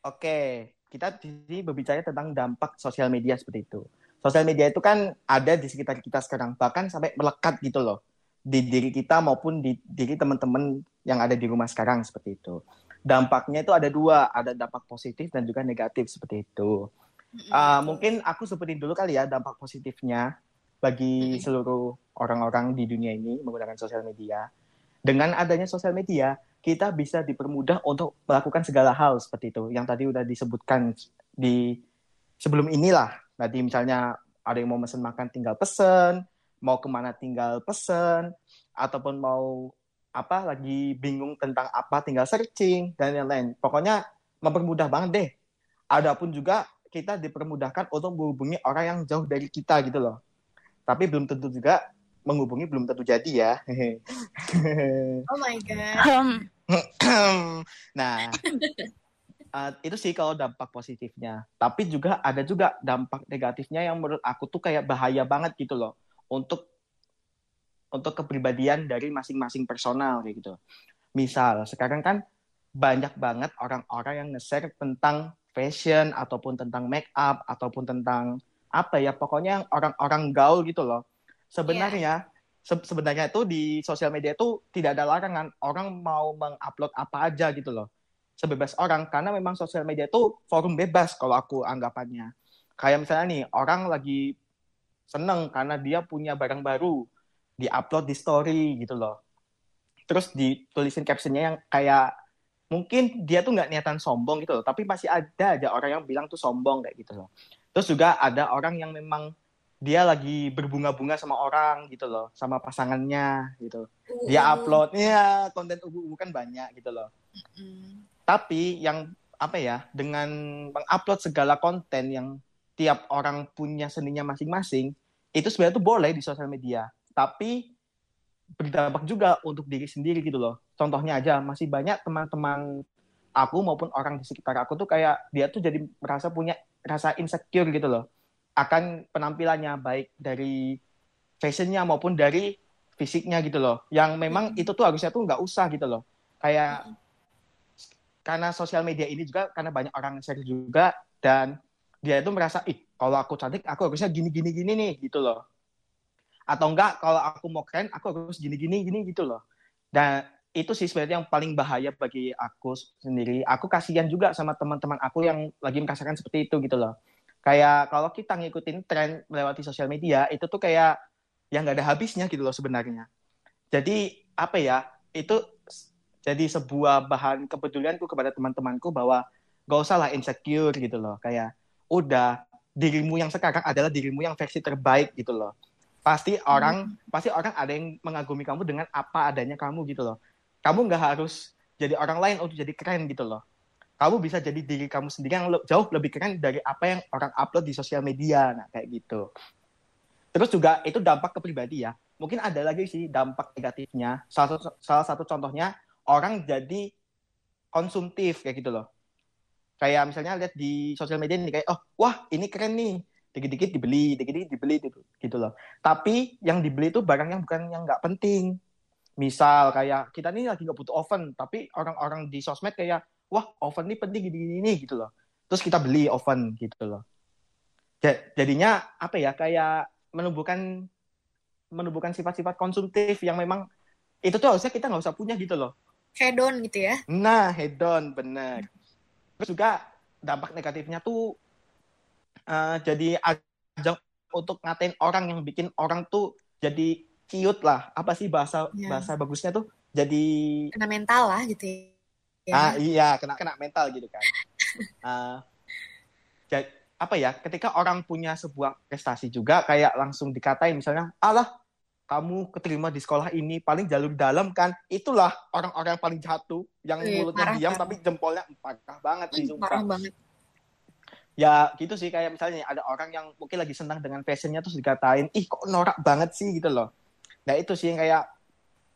Oke kita di berbicara tentang dampak sosial media seperti itu. Sosial media itu kan ada di sekitar kita sekarang bahkan sampai melekat gitu loh di diri kita maupun di diri teman-teman yang ada di rumah sekarang seperti itu. Dampaknya itu ada dua, ada dampak positif dan juga negatif seperti itu. Uh, mungkin aku sebutin dulu kali ya dampak positifnya bagi seluruh orang-orang di dunia ini menggunakan sosial media. Dengan adanya sosial media, kita bisa dipermudah untuk melakukan segala hal seperti itu. Yang tadi udah disebutkan di sebelum inilah. Tadi misalnya ada yang mau pesen makan tinggal pesen, mau ke mana tinggal pesen ataupun mau apa lagi bingung tentang apa tinggal searching dan lain-lain. Pokoknya mempermudah banget deh. Adapun juga kita dipermudahkan untuk menghubungi orang yang jauh dari kita gitu loh. Tapi belum tentu juga menghubungi belum tentu jadi ya. (laughs) oh my god. (clears throat) nah, uh, itu sih kalau dampak positifnya. Tapi juga ada juga dampak negatifnya yang menurut aku tuh kayak bahaya banget gitu loh untuk untuk kepribadian dari masing-masing personal kayak gitu. Misal sekarang kan banyak banget orang-orang yang nge-share tentang fashion ataupun tentang make up ataupun tentang apa ya pokoknya orang-orang gaul gitu loh. Sebenarnya yeah. se sebenarnya itu di sosial media itu tidak ada larangan orang mau mengupload apa aja gitu loh. Sebebas orang karena memang sosial media itu forum bebas kalau aku anggapannya. Kayak misalnya nih orang lagi seneng karena dia punya barang baru di-upload di story gitu loh. Terus ditulisin captionnya yang kayak mungkin dia tuh nggak niatan sombong gitu loh, tapi masih ada aja orang yang bilang tuh sombong kayak gitu loh. Terus juga ada orang yang memang dia lagi berbunga-bunga sama orang gitu loh, sama pasangannya gitu. Dia upload, ya konten ubu-ubu kan banyak gitu loh. Tapi yang apa ya, dengan mengupload segala konten yang tiap orang punya seninya masing-masing, itu sebenarnya tuh boleh di sosial media. Tapi berdampak juga untuk diri sendiri gitu loh. Contohnya aja, masih banyak teman-teman aku maupun orang di sekitar aku tuh kayak dia tuh jadi merasa punya rasa insecure gitu loh. Akan penampilannya baik dari fashionnya maupun dari fisiknya gitu loh. Yang memang itu tuh harusnya tuh nggak usah gitu loh. Kayak karena sosial media ini juga karena banyak orang share juga dan dia itu merasa ih kalau aku cantik aku harusnya gini gini gini nih gitu loh. Atau enggak kalau aku mau keren aku harus gini gini gini gitu loh. Dan itu sih sebenarnya yang paling bahaya bagi aku sendiri. Aku kasihan juga sama teman-teman aku yang lagi merasakan seperti itu gitu loh. Kayak kalau kita ngikutin tren melewati sosial media itu tuh kayak yang nggak ada habisnya gitu loh sebenarnya. Jadi apa ya itu jadi sebuah bahan kepedulianku kepada teman-temanku bahwa gak usah lah insecure gitu loh. Kayak udah dirimu yang sekarang adalah dirimu yang versi terbaik gitu loh. Pasti orang pasti orang ada yang mengagumi kamu dengan apa adanya kamu gitu loh. Kamu nggak harus jadi orang lain untuk jadi keren gitu loh. Kamu bisa jadi diri kamu sendiri yang jauh lebih keren dari apa yang orang upload di sosial media. Nah, kayak gitu. Terus juga itu dampak ke pribadi ya. Mungkin ada lagi sih dampak negatifnya. Salah satu, salah satu contohnya orang jadi konsumtif kayak gitu loh. Kayak misalnya lihat di sosial media ini kayak oh wah ini keren nih. Dikit-dikit dibeli, dikit-dikit dibeli gitu, gitu loh. Tapi yang dibeli itu barang yang bukan yang nggak penting. Misal kayak kita ini lagi nggak butuh oven, tapi orang-orang di sosmed kayak wah oven ini penting gini-gini gitu loh. Terus kita beli oven gitu loh. Ja- Jadinya apa ya kayak menumbuhkan menumbuhkan sifat-sifat konsumtif yang memang itu tuh harusnya kita nggak usah punya gitu loh. Hedon gitu ya. Nah, hedon bener. Terus juga dampak negatifnya tuh eh, jadi ajang untuk ngatain orang yang bikin orang tuh jadi ciut lah. Apa sih bahasa Ya. bahasa bagusnya tuh? Jadi Kena mental lah gitu ya. ah iya kena kena mental gitu kan. Eh, (laughs) ja- apa ya? Ketika orang punya sebuah prestasi juga kayak langsung dikatain misalnya, alah kamu keterima di sekolah ini paling jalur dalam kan itulah orang-orang yang paling jatuh yang Wih, mulutnya diam parah. tapi jempolnya parah banget sih parah banget. ya gitu sih kayak misalnya ada orang yang mungkin lagi senang dengan fashionnya terus dikatain ih kok norak banget sih gitu loh nah itu sih yang kayak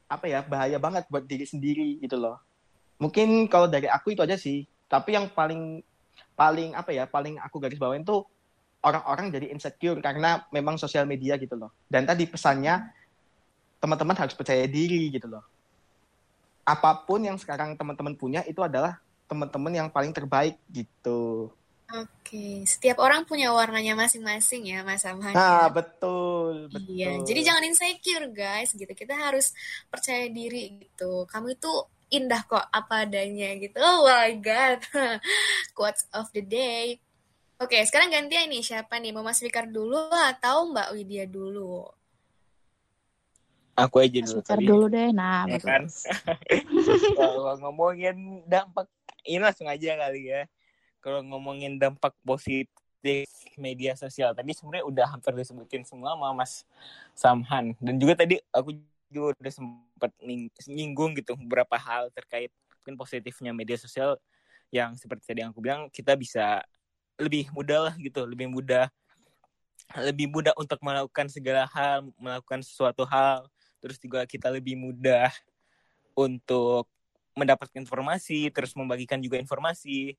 apa ya bahaya banget buat diri sendiri gitu loh. Mungkin kalau dari aku itu aja sih. Tapi yang paling paling apa ya paling aku garis bawain tuh orang-orang jadi insecure karena memang sosial media gitu loh. Dan tadi pesannya teman-teman harus percaya diri gitu loh. Apa pun yang sekarang teman-teman punya itu adalah teman-teman yang paling terbaik gitu Oke, setiap orang punya warnanya masing-masing ya, Mas Amhan. Nah, betul, betul. Iya, jadi jangan insecure guys, gitu. Kita harus percaya diri gitu. Kamu itu indah kok apa adanya gitu. Oh my god. (laughs) Quotes of the day. Oke, sekarang gantian nih siapa nih? Mau Mas Fikar dulu atau Mbak Widya dulu? Aku aja dulu tadi. dulu deh. Nah, Ya kan? (laughs) Kalau ngomongin dampak ini langsung aja kali ya. Kalau ngomongin dampak positif media sosial tadi sebenarnya udah hampir disebutin semua sama Mas Samhan dan juga tadi aku juga udah sempat nyinggung gitu beberapa hal terkait mungkin positifnya media sosial yang seperti tadi yang aku bilang kita bisa lebih mudah lah gitu lebih mudah lebih mudah untuk melakukan segala hal melakukan sesuatu hal terus juga kita lebih mudah untuk mendapatkan informasi, terus membagikan juga informasi.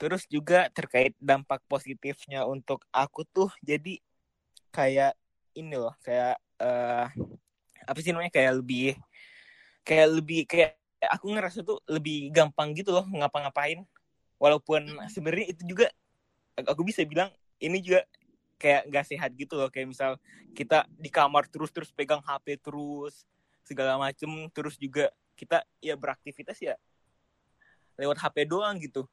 Terus juga terkait dampak positifnya untuk aku tuh jadi kayak ini loh, kayak eh apa sih namanya kayak lebih kayak lebih kayak aku ngerasa tuh lebih gampang gitu loh ngapa-ngapain. Walaupun sebenarnya itu juga aku bisa bilang ini juga kayak nggak sehat gitu loh. Kayak misal kita di kamar terus terus pegang HP terus segala macem. Terus juga kita ya beraktivitas ya lewat HP doang gitu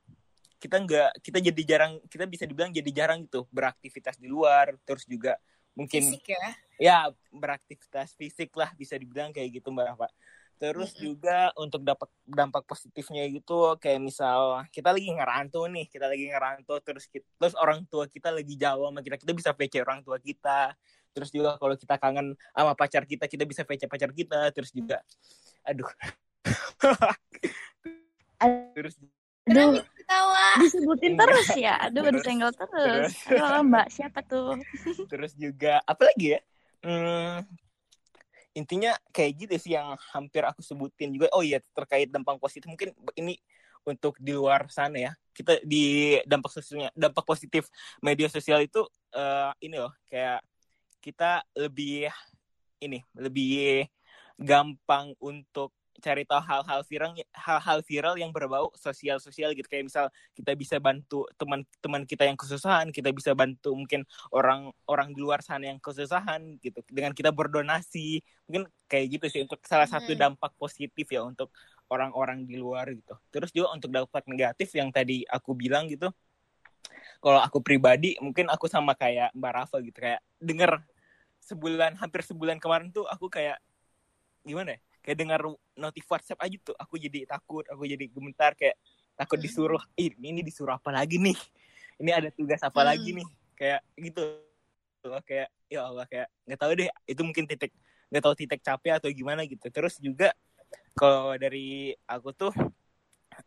kita nggak kita jadi jarang kita bisa dibilang jadi jarang gitu beraktivitas di luar terus juga mungkin Fisik ya. ya beraktivitas fisik lah bisa dibilang kayak gitu mbak Rafa terus Mm-mm. juga untuk dapat dampak positifnya gitu kayak misal kita lagi ngerantau nih kita lagi ngerantau terus kita, terus orang tua kita lagi jauh sama kita kita bisa VC orang tua kita terus juga kalau kita kangen sama pacar kita kita bisa VC pacar kita terus juga aduh (laughs) terus Aduh, Ketawa. disebutin Enggak. terus ya. Aduh, Terus, disenggol terus. terus. Halo Mbak, siapa tuh? (laughs) terus juga apa lagi ya Hmm, intinya kayak gitu sih yang hampir aku sebutin juga oh iya terkait dampak positif mungkin ini untuk di luar sana ya kita di dampak sosialnya dampak positif media sosial itu eh, ini loh kayak kita lebih ini lebih gampang untuk cari tahu hal-hal viral hal-hal viral yang berbau sosial sosial gitu. Kayak misal kita bisa bantu teman-teman kita yang kesusahan kita bisa bantu mungkin orang orang di luar sana yang kesusahan gitu. Dengan kita berdonasi mungkin kayak gitu sih untuk salah satu dampak positif ya untuk orang-orang di luar gitu. Terus juga untuk dampak negatif yang tadi aku bilang gitu kalau aku pribadi mungkin aku sama kayak Mbak Rafa gitu kayak denger sebulan hampir sebulan kemarin tuh aku kayak gimana ya kayak dengar notif WhatsApp aja tuh aku jadi takut aku jadi gemetar kayak takut disuruh Ih, ini disuruh apa lagi nih? Ini ada tugas apa hmm. lagi nih? Kayak gitu. Kayak ya Allah kayak nggak tahu deh itu mungkin titik nggak tahu titik capek atau gimana gitu. Terus juga kalau dari aku tuh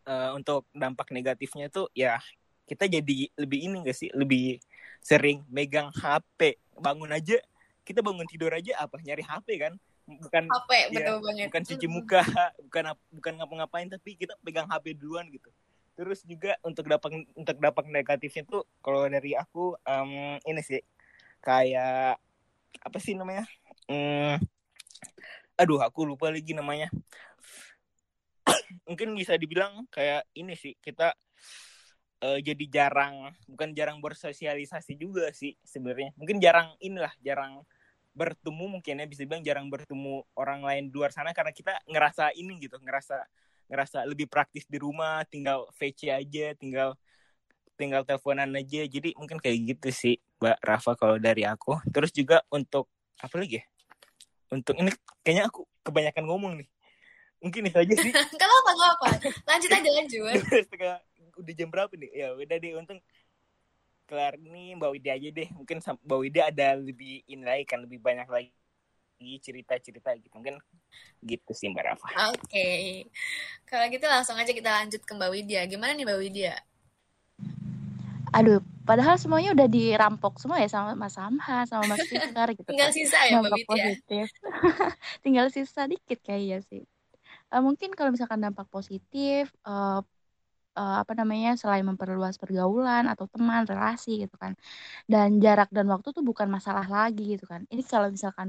uh, untuk dampak negatifnya tuh ya kita jadi lebih ini gak sih lebih sering megang HP bangun aja kita bangun tidur aja apa nyari HP kan bukan HP ya, betul banget. bukan cuci muka (laughs) bukan bukan ngapa-ngapain tapi kita pegang HP duluan gitu. Terus juga untuk dapat untuk dapat negatifnya tuh kalau dari aku um, ini sih kayak apa sih namanya um, aduh aku lupa lagi namanya. (coughs) Mungkin bisa dibilang kayak ini sih kita uh, jadi jarang bukan jarang bersosialisasi juga sih sebenarnya. Mungkin jarang inilah jarang bertemu mungkin ya bisa bilang jarang bertemu orang lain di luar sana karena kita ngerasa ini gitu ngerasa ngerasa lebih praktis di rumah tinggal VC aja tinggal tinggal teleponan aja. Jadi mungkin kayak gitu sih Mbak Rafa kalau dari aku. Terus juga untuk apa lagi ya? Untuk ini kayaknya aku kebanyakan ngomong nih. Mungkin itu aja sih. Kalau apa apa lanjut aja lanjut. (laughs) Udah jam berapa nih? Ya udah deh untung kelar ini Mbak Widya aja deh. Mungkin Mbak Widya ada lebih ini lagi kan, lebih banyak lagi cerita-cerita gitu. Mungkin gitu sih Mbak Rafa. Oke. Okay. Kalau gitu langsung aja kita lanjut ke Mbak Widya. Gimana nih Mbak Widya? Aduh, padahal semuanya udah dirampok semua ya sama Mas Samha, sama Mas (laughs) Fikar gitu. Tinggal kan. sisa ya Mbak Widya. (laughs) Tinggal sisa dikit kayaknya sih. Uh, mungkin kalau misalkan dampak positif, uh, uh, apa namanya selain memperluas pergaulan atau teman relasi gitu kan. Dan jarak dan waktu tuh bukan masalah lagi gitu kan. Ini kalau misalkan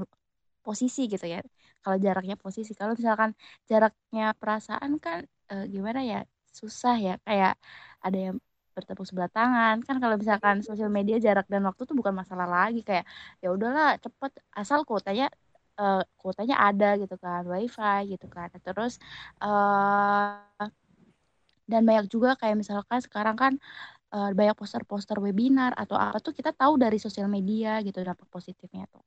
posisi gitu ya kalau jaraknya posisi. Kalau misalkan jaraknya perasaan kan uh, gimana ya susah ya. Kayak ada yang bertepuk sebelah tangan. Kan kalau misalkan sosial media jarak dan waktu tuh bukan masalah lagi. Kayak ya udahlah cepet. Asal kuotanya uh, kuotanya ada gitu kan wifi gitu kan. Terus uh, dan banyak juga kayak misalkan sekarang kan uh, banyak poster-poster webinar atau apa tuh kita tahu dari sosial media gitu dampak positifnya tuh.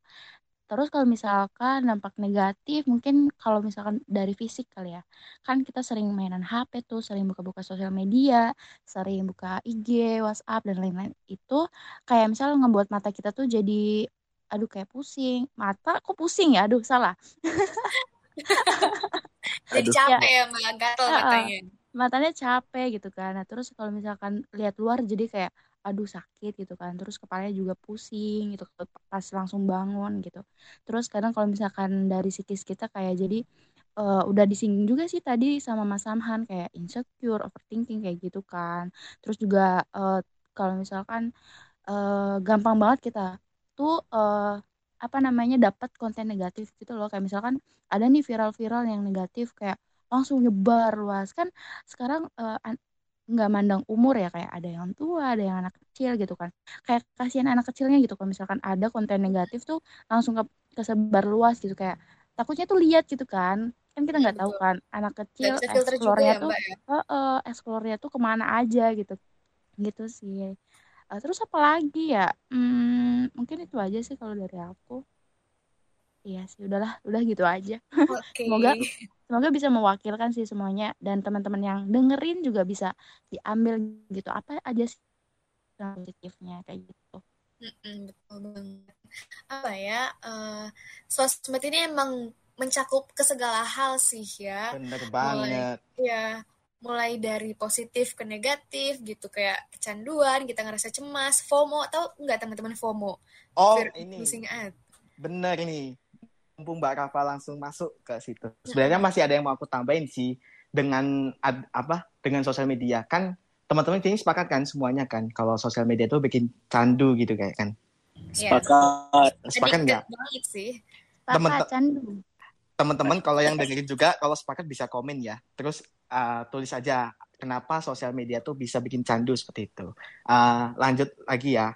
Terus kalau misalkan dampak negatif mungkin kalau misalkan dari fisik kali ya. Kan kita sering mainan HP tuh, sering buka-buka sosial media, sering buka IG, WhatsApp dan lain-lain. Itu kayak misalnya ngebuat mata kita tuh jadi aduh kayak pusing. Mata kok pusing ya? Aduh salah. (laughs) jadi capek ya, ya gatel matanya matanya capek gitu kan. Nah terus kalau misalkan lihat luar jadi kayak aduh sakit gitu kan. Terus kepalanya juga pusing gitu pas langsung bangun gitu. Terus kadang kalau misalkan dari psikis kita kayak jadi uh, udah disinggung juga sih tadi sama Mas Samhan kayak insecure overthinking kayak gitu kan. Terus juga uh, kalau misalkan uh, gampang banget kita tuh uh, apa namanya dapat konten negatif gitu loh. Kayak misalkan ada nih viral-viral yang negatif kayak langsung nyebar luas. Kan sekarang uh, nggak mandang umur ya kayak ada yang tua ada yang anak kecil gitu kan. Kayak kasihan anak kecilnya gitu kalau misalkan ada konten negatif tuh langsung ke kesebar luas gitu. Kayak takutnya tuh lihat gitu kan. Kan kita nggak tahu kan anak kecil eksplornya ya, tuh ya? uh, uh, eksplornya tuh ke mana aja gitu. Gitu sih. Uh, terus apa lagi ya? Hmm, mungkin itu aja sih kalau dari aku Iya sih, udahlah, udah gitu aja. Okay. (laughs) semoga semoga bisa mewakilkan sih semuanya dan teman-teman yang dengerin juga bisa diambil gitu apa aja sih positifnya kayak gitu. Mm-mm, betul banget. Apa ya? Uh, sosmed ini emang mencakup ke segala hal sih ya. Bener banget. Mulai, ya, mulai dari positif ke negatif gitu kayak kecanduan, kita ngerasa cemas, FOMO, tahu nggak teman-teman FOMO? Oh, Fear ini. Bener ini mumpung Mbak Rafa langsung masuk ke situ. Sebenarnya masih ada yang mau aku tambahin sih dengan ad, apa dengan sosial media kan teman-teman ini sepakat kan semuanya kan kalau sosial media itu bikin candu gitu kayak kan. Sepakat. Sepakat nggak? Banget sih. Sepakat, candu. teman-teman kalau yang dengerin juga kalau sepakat bisa komen ya terus uh, tulis aja kenapa sosial media tuh bisa bikin candu seperti itu Uh, lanjut lagi ya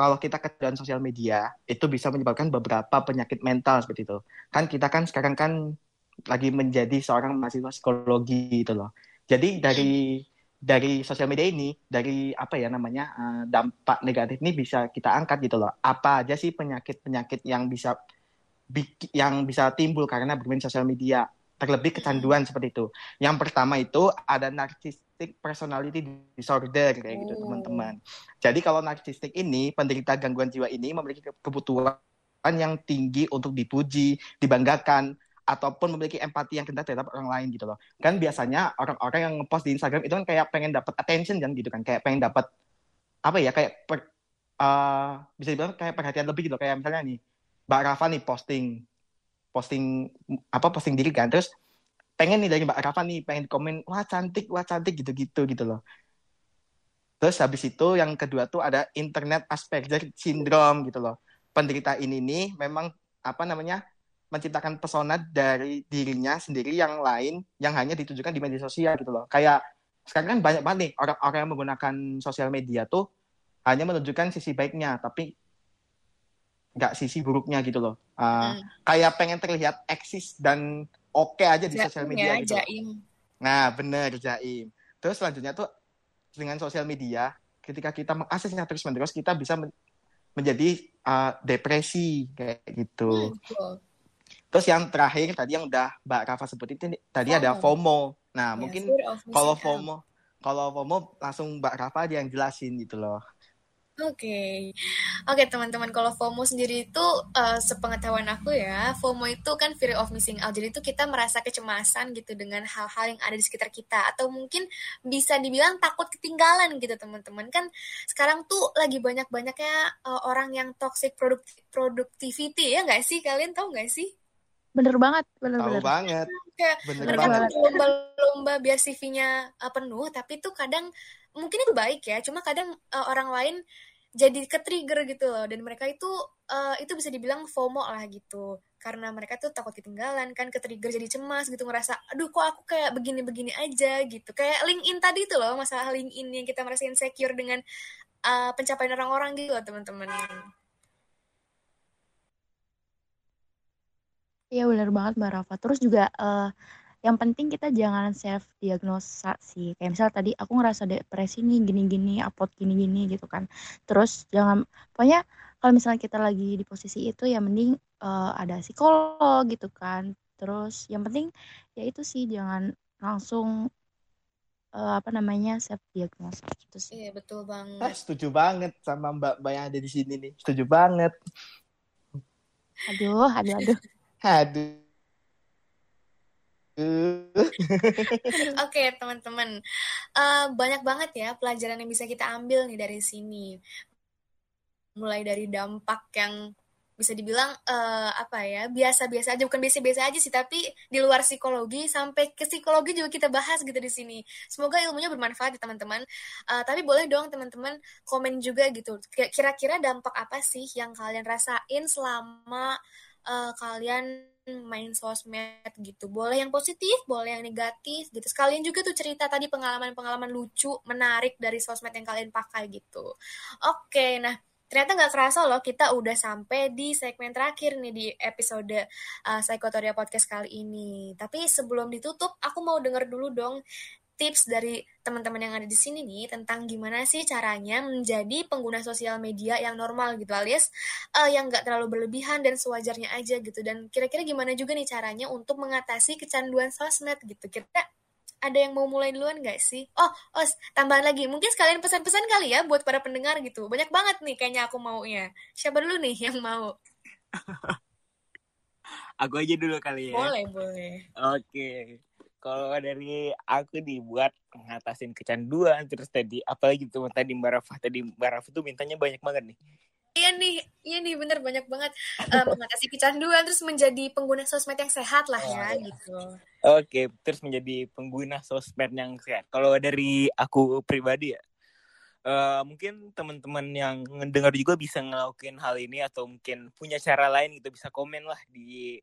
kalau kita kecanduan sosial media itu bisa menyebabkan beberapa penyakit mental seperti itu. Kan kita kan sekarang kan lagi menjadi seorang mahasiswa psikologi gitu loh. Jadi dari dari sosial media ini dari apa ya namanya uh, dampak negatif ini bisa kita angkat gitu loh. Apa aja sih penyakit penyakit yang bisa yang bisa timbul karena bermain sosial media terlebih kecanduan seperti itu. Yang pertama itu ada narcissistic personality disorder kayak gitu Oh. teman-teman. Jadi kalau narcissistic ini penderita gangguan jiwa ini memiliki ke- kebutuhan yang tinggi untuk dipuji dibanggakan ataupun memiliki empati yang rendah terhadap orang lain gitu loh. Kan biasanya orang-orang yang ngepost di Instagram itu kan kayak pengen dapat attention kan gitu kan. Kayak pengen dapat apa ya kayak per- eh, bisa dibilang kayak perhatian lebih gitu kayak misalnya nih Mbak Rafa nih posting posting apa posting diri kan. Terus pengen nih dari Mbak Rafa nih pengen komen wah cantik wah cantik gitu-gitu gitu loh. Terus habis itu yang kedua tuh ada internet Asperger syndrome gitu loh. Penderita ini nih memang apa namanya menciptakan pesona dari dirinya sendiri yang lain yang hanya ditujukan di media sosial gitu loh. Kayak sekarang kan banyak banget nih orang-orang yang menggunakan sosial media tuh hanya menunjukkan sisi baiknya tapi nggak sisi buruknya gitu loh Uh, Hmm. kayak pengen terlihat eksis dan oke aja di sosial Jaim media ya, gitu. jaim. Nah, bener Jaim. Terus selanjutnya tuh dengan sosial media, ketika kita mengaksesnya terus-menerus, kita bisa men- menjadi uh, depresi kayak gitu. Hmm. Terus yang terakhir tadi yang udah Mbak Rafa sebutin itu tadi ada FOMO. Nah, Ya, mungkin kalau. FOMO kalau FOMO langsung Mbak Rafa aja yang jelasin gitu loh. Oke, oke teman-teman. Kalau FOMO sendiri itu eh, sepengetahuan aku ya, FOMO itu kan fear of missing out. Jadi itu kita merasa kecemasan gitu dengan hal-hal yang ada di sekitar kita, atau mungkin bisa dibilang takut ketinggalan gitu teman-teman. Kan sekarang tuh lagi banyak-banyaknya eh, orang yang toxic product productivity ya nggak sih? Kalian tahu nggak sih? Bener banget, Tahu bener-bener. banget, Kayak bener mereka banget. tuh lomba-lomba biar CV-nya uh, penuh tapi tuh kadang mungkin itu baik ya cuma kadang uh, orang lain jadi ke trigger gitu loh. Dan mereka itu uh, itu bisa dibilang FOMO lah gitu. Karena mereka tuh takut ketinggalan kan ke trigger jadi cemas gitu ngerasa aduh kok aku kayak begini-begini aja gitu. Kayak LinkedIn tadi tuh loh masalah LinkedIn yang kita merasa insecure dengan uh, pencapaian orang-orang gitu loh teman-teman. Iya bener banget Mbak Rafa. Terus juga eh, yang penting kita jangan self diagnosa sih. Kayak misal tadi aku ngerasa depresi nih gini-gini, upload gini-gini gitu kan. Terus jangan pokoknya kalau misalnya kita lagi di posisi itu ya mending eh, ada psikolog gitu kan. Terus yang penting ya itu sih jangan langsung eh, apa namanya self diagnosa gitu sih. iya betul Ah, banget setuju banget sama Mbak-mbak yang ada di sini nih. Setuju banget. Aduh, aduh, aduh. (laughs) Aduh. (laughs) Oke, teman-teman. Eh, banyak banget ya pelajaran yang bisa kita ambil nih dari sini. Mulai dari dampak yang bisa dibilang eh, apa ya biasa-biasa aja bukan biasa-biasa aja sih tapi di luar psikologi sampai ke psikologi juga kita bahas gitu di sini semoga ilmunya bermanfaat ya teman-teman Eh, tapi boleh dong teman-teman komen juga gitu Kira- kira-kira dampak apa sih yang kalian rasain selama eh, kalian main sosmed gitu. Boleh yang positif, boleh yang negatif gitu. Sekalian juga tuh cerita tadi pengalaman-pengalaman lucu, menarik dari sosmed yang kalian pakai gitu. Oke, nah ternyata nggak kerasa loh kita udah sampai di segmen terakhir nih di episode uh, Psikotoria Podcast kali ini. Tapi sebelum ditutup, aku mau denger dulu dong tips dari teman-teman yang ada di sini nih tentang gimana sih caranya menjadi pengguna sosial media yang normal gitu alias eh, yang nggak terlalu berlebihan dan sewajarnya aja gitu dan kira-kira gimana juga nih caranya untuk mengatasi kecanduan sosmed gitu kira ada yang mau mulai duluan nggak sih? Oh, oh, tambahan lagi. Mungkin sekalian pesan-pesan kali ya buat para pendengar gitu. Banyak banget nih kayaknya aku maunya. Siapa dulu nih yang mau? (laughs) Aku aja dulu kali ya. Boleh, boleh. Oke. Kalau dari aku dibuat ngatasin kecanduan terus tadi apalagi tuh tadi Mbak Rafa tadi Mbak Rafa tuh mintanya banyak banget nih. Iya nih, iya nih bener banyak banget uh, mengatasi kecanduan terus menjadi pengguna sosmed yang sehat lah ya Oh, iya. gitu. Oke, terus menjadi pengguna sosmed yang sehat. Kalau dari aku pribadi ya, uh, mungkin teman-teman yang ngedengar juga bisa ngelakuin hal ini atau mungkin punya cara lain gitu bisa komen lah di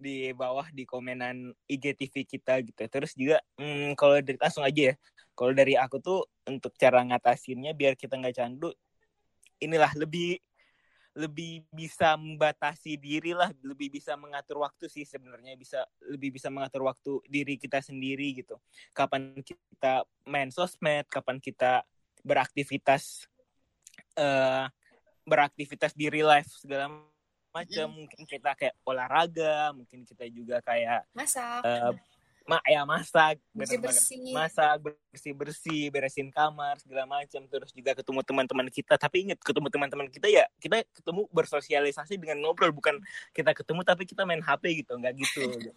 di bawah di komenan IGTV kita gitu. Terus juga hmm, kalau dari langsung aja ya. Kalau dari aku tuh untuk cara ngatasinnya biar kita nggak candu inilah lebih lebih bisa membatasi diri lah, lebih bisa mengatur waktu sih sebenarnya bisa lebih bisa mengatur waktu diri kita sendiri gitu. Kapan kita main sosmed, kapan kita beraktivitas uh, beraktivitas di real life segala macam mm. mungkin kita kayak olahraga mungkin kita juga kayak masak. uh, ma ya masak bersih bersih masak bersih bersih beresin kamar segala macam terus juga ketemu teman-teman kita. Tapi ingat ketemu teman-teman kita ya kita ketemu bersosialisasi dengan ngobrol bukan kita ketemu tapi kita main HP gitu nggak gitu (laughs)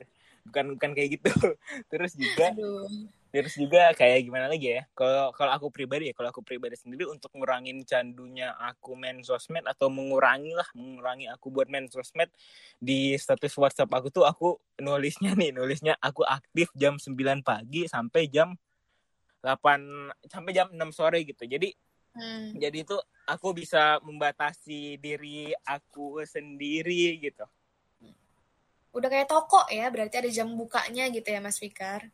bukan bukan kayak gitu (laughs) terus juga Aduh. terus juga kayak gimana lagi ya kalau kalau aku pribadi ya kalau aku pribadi sendiri untuk ngurangin candunya aku main sosmed atau mengurangi lah mengurangi aku buat main sosmed di status WhatsApp aku tuh aku nulisnya nih nulisnya aku aktif jam 9 pagi sampai jam 8 sampai jam 6 sore gitu jadi hmm. jadi itu aku bisa membatasi diri aku sendiri gitu udah kayak toko ya berarti ada jam bukanya gitu ya Mas Fikar.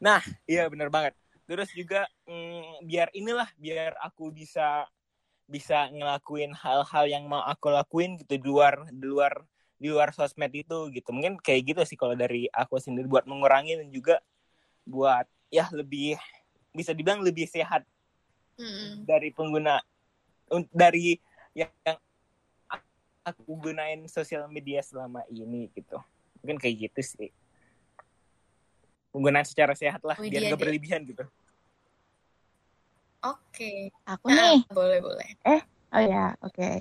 Nah iya bener banget. Terus juga mm, biar inilah biar aku bisa bisa ngelakuin hal-hal yang mau aku lakuin gitu di luar di luar di luar sosmed itu gitu. Mungkin kayak gitu sih kalau dari aku sendiri buat mengurangi dan juga buat ya lebih bisa dibilang lebih sehat mm-hmm. dari pengguna dari yang aku gunain sosial media selama ini gitu. Mungkin kayak gitu sih. Penggunaan secara sehat lah biar gak berlebihan gitu. Oke. Okay. aku nah, nih. boleh boleh. Eh? Oh ya oke. Okay.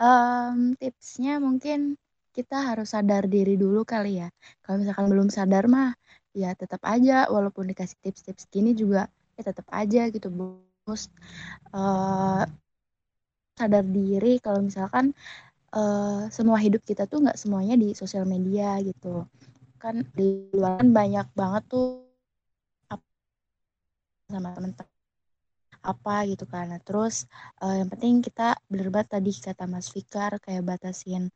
um, tipsnya mungkin kita harus sadar diri dulu kali ya. Kalau misalkan belum sadar mah ya tetap aja walaupun dikasih tips-tips gini juga ya tetap aja gitu bos. Uh, sadar diri kalau misalkan uh, semua hidup kita tuh nggak semuanya di sosial media gitu. Kan di luar kan banyak banget tuh sama teman-teman apa gitu kan. Nah, terus uh, yang penting kita bener tadi kata Mas Fikar kayak batasin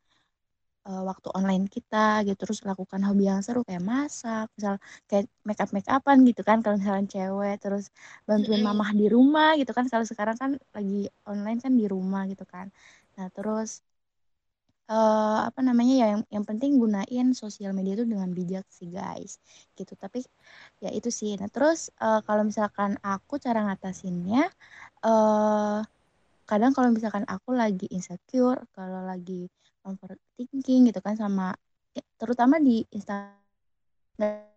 uh, waktu online kita gitu. Terus lakukan hobi yang seru kayak masak misal kayak make up make upan gitu kan kalau misalnya cewek. Terus bantuin mamah di rumah gitu kan. Kalau sekarang kan lagi online kan di rumah gitu kan. Nah terus uh, apa namanya ya yang yang penting gunain sosial media itu dengan bijak sih guys. Gitu. Tapi ya itu sih. Nah terus uh, kalau misalkan aku cara ngatasinnya uh, kadang kalau misalkan aku lagi insecure kalau lagi overthinking gitu kan sama ya, terutama di Instagram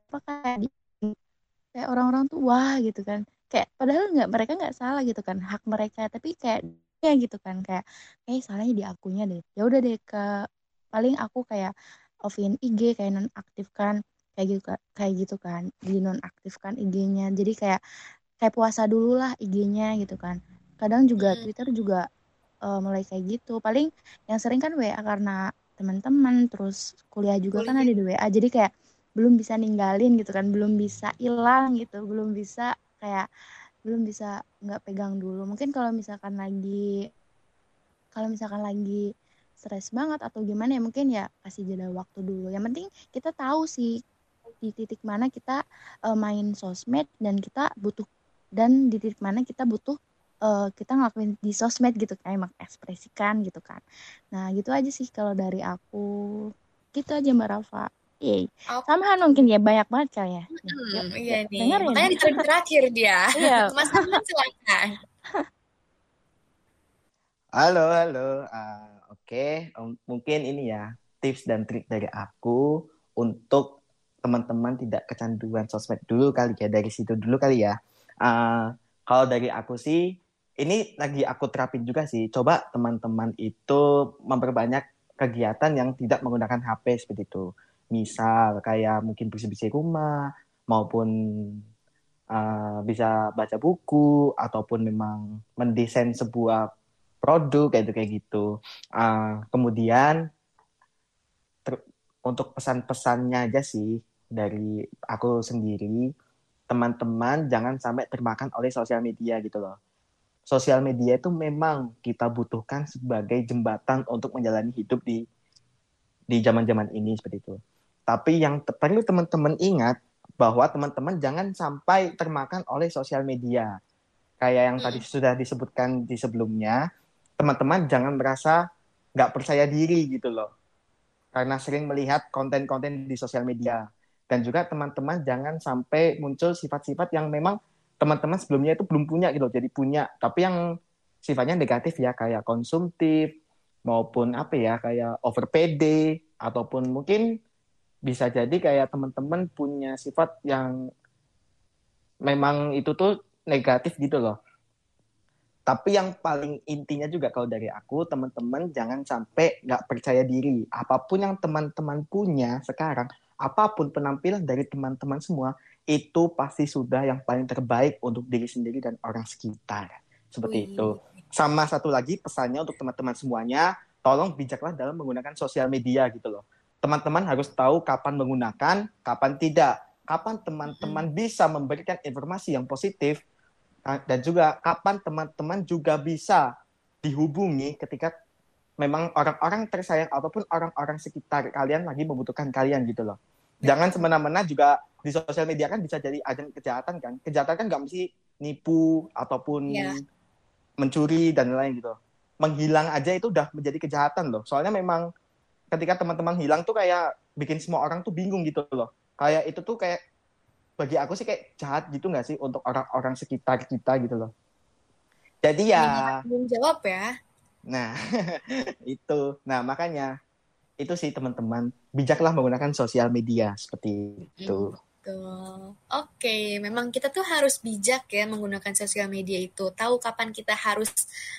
kayak orang-orang tuh wah gitu kan. Kayak padahal nggak mereka nggak salah gitu kan hak mereka. Tapi kayak ya gitu kan kayak eh salahnya di akunya deh. Ya udah deh ke paling aku kayak offin IG kayak nonaktifkan kayak gitu kayak gitu kan di nonaktifkan IG-nya jadi kayak kayak puasa dulu lah IG-nya gitu kan. Kadang juga hmm. Twitter juga uh, mulai kayak gitu. Paling yang sering kan WA karena teman-teman terus kuliah juga kuliah. kan ada di WA jadi kayak belum bisa ninggalin gitu kan belum bisa hilang gitu belum bisa kayak belum bisa nggak pegang dulu. Mungkin kalau misalkan lagi kalau misalkan lagi stres banget atau gimana ya mungkin ya kasih jeda waktu dulu. Yang penting kita tahu sih di titik mana kita uh, main sosmed dan kita butuh dan di titik mana kita butuh uh, kita ngelakuin di sosmed gitu kayak mengekspresikan gitu kan. Nah gitu aja sih kalau dari aku. Gitu aja mbak Rafa Iya, okay. sama mungkin ya banyak banget kali ya. Hmm, iya nih. Dengar Makanya di terakhir dia. (laughs) Iya. (laughs) Mas Ahmad silakan. (laughs) Halo, halo. Uh, Oke, okay. um, mungkin ini ya tips dan trik dari aku untuk teman-teman tidak kecanduan sosmed dulu kali ya dari situ dulu kali ya. Uh, kalau dari aku sih ini lagi aku terapin juga sih. Coba teman-teman itu memperbanyak kegiatan yang tidak menggunakan HP seperti itu misal kayak mungkin bersih-bersih rumah maupun uh, bisa baca buku ataupun memang mendesain sebuah produk kayak itu kayak gitu. Uh, kemudian untuk pesan-pesannya aja sih dari aku sendiri, teman-teman jangan sampai termakan oleh sosial media gitu loh. sosial media itu memang kita butuhkan sebagai jembatan untuk menjalani hidup di di zaman-zaman ini seperti itu. Tapi yang perlu teman-teman ingat bahwa teman-teman jangan sampai termakan oleh sosial media. Kayak yang tadi sudah disebutkan di sebelumnya, teman-teman jangan merasa nggak percaya diri gitu loh. Karena sering melihat konten-konten di sosial media. Dan juga teman-teman jangan sampai muncul sifat-sifat yang memang teman-teman sebelumnya itu belum punya gitu, jadi punya. Tapi yang sifatnya negatif ya, kayak konsumtif, maupun apa ya, kayak over PD, ataupun mungkin bisa jadi kayak teman-teman punya sifat yang memang itu tuh negatif gitu loh. Tapi yang paling intinya juga kalau dari aku, teman-teman jangan sampai nggak percaya diri. Apa pun yang teman-teman punya sekarang, apa pun penampilan dari teman-teman semua, itu pasti sudah yang paling terbaik untuk diri sendiri dan orang sekitar. Seperti Wih. itu. Sama satu lagi pesannya untuk teman-teman semuanya, tolong bijaklah dalam menggunakan sosial media gitu loh. Teman-teman harus tahu kapan menggunakan, kapan tidak. Kapan teman-teman hmm. bisa memberikan informasi yang positif, dan juga kapan teman-teman juga bisa dihubungi ketika memang orang-orang tersayang ataupun orang-orang sekitar kalian lagi membutuhkan kalian gitu loh. Jangan semena-mena juga di sosial media kan bisa jadi ajang kejahatan kan. Kejahatan kan nggak mesti nipu ataupun yeah. mencuri dan lain-lain gitu menghilang aja itu udah menjadi kejahatan loh. Soalnya memang ketika teman-teman hilang tuh kayak bikin semua orang tuh bingung gitu loh. Kayak itu tuh kayak bagi aku sih kayak jahat gitu nggak sih untuk orang-orang sekitar kita gitu loh. Jadi ya. Belum jawab ya. Nah (laughs) itu, nah makanya itu sih teman-teman bijaklah menggunakan sosial media seperti itu. Hmm. Betul. Oke, memang kita tuh harus bijak ya menggunakan sosial media itu. Tahu kapan kita harus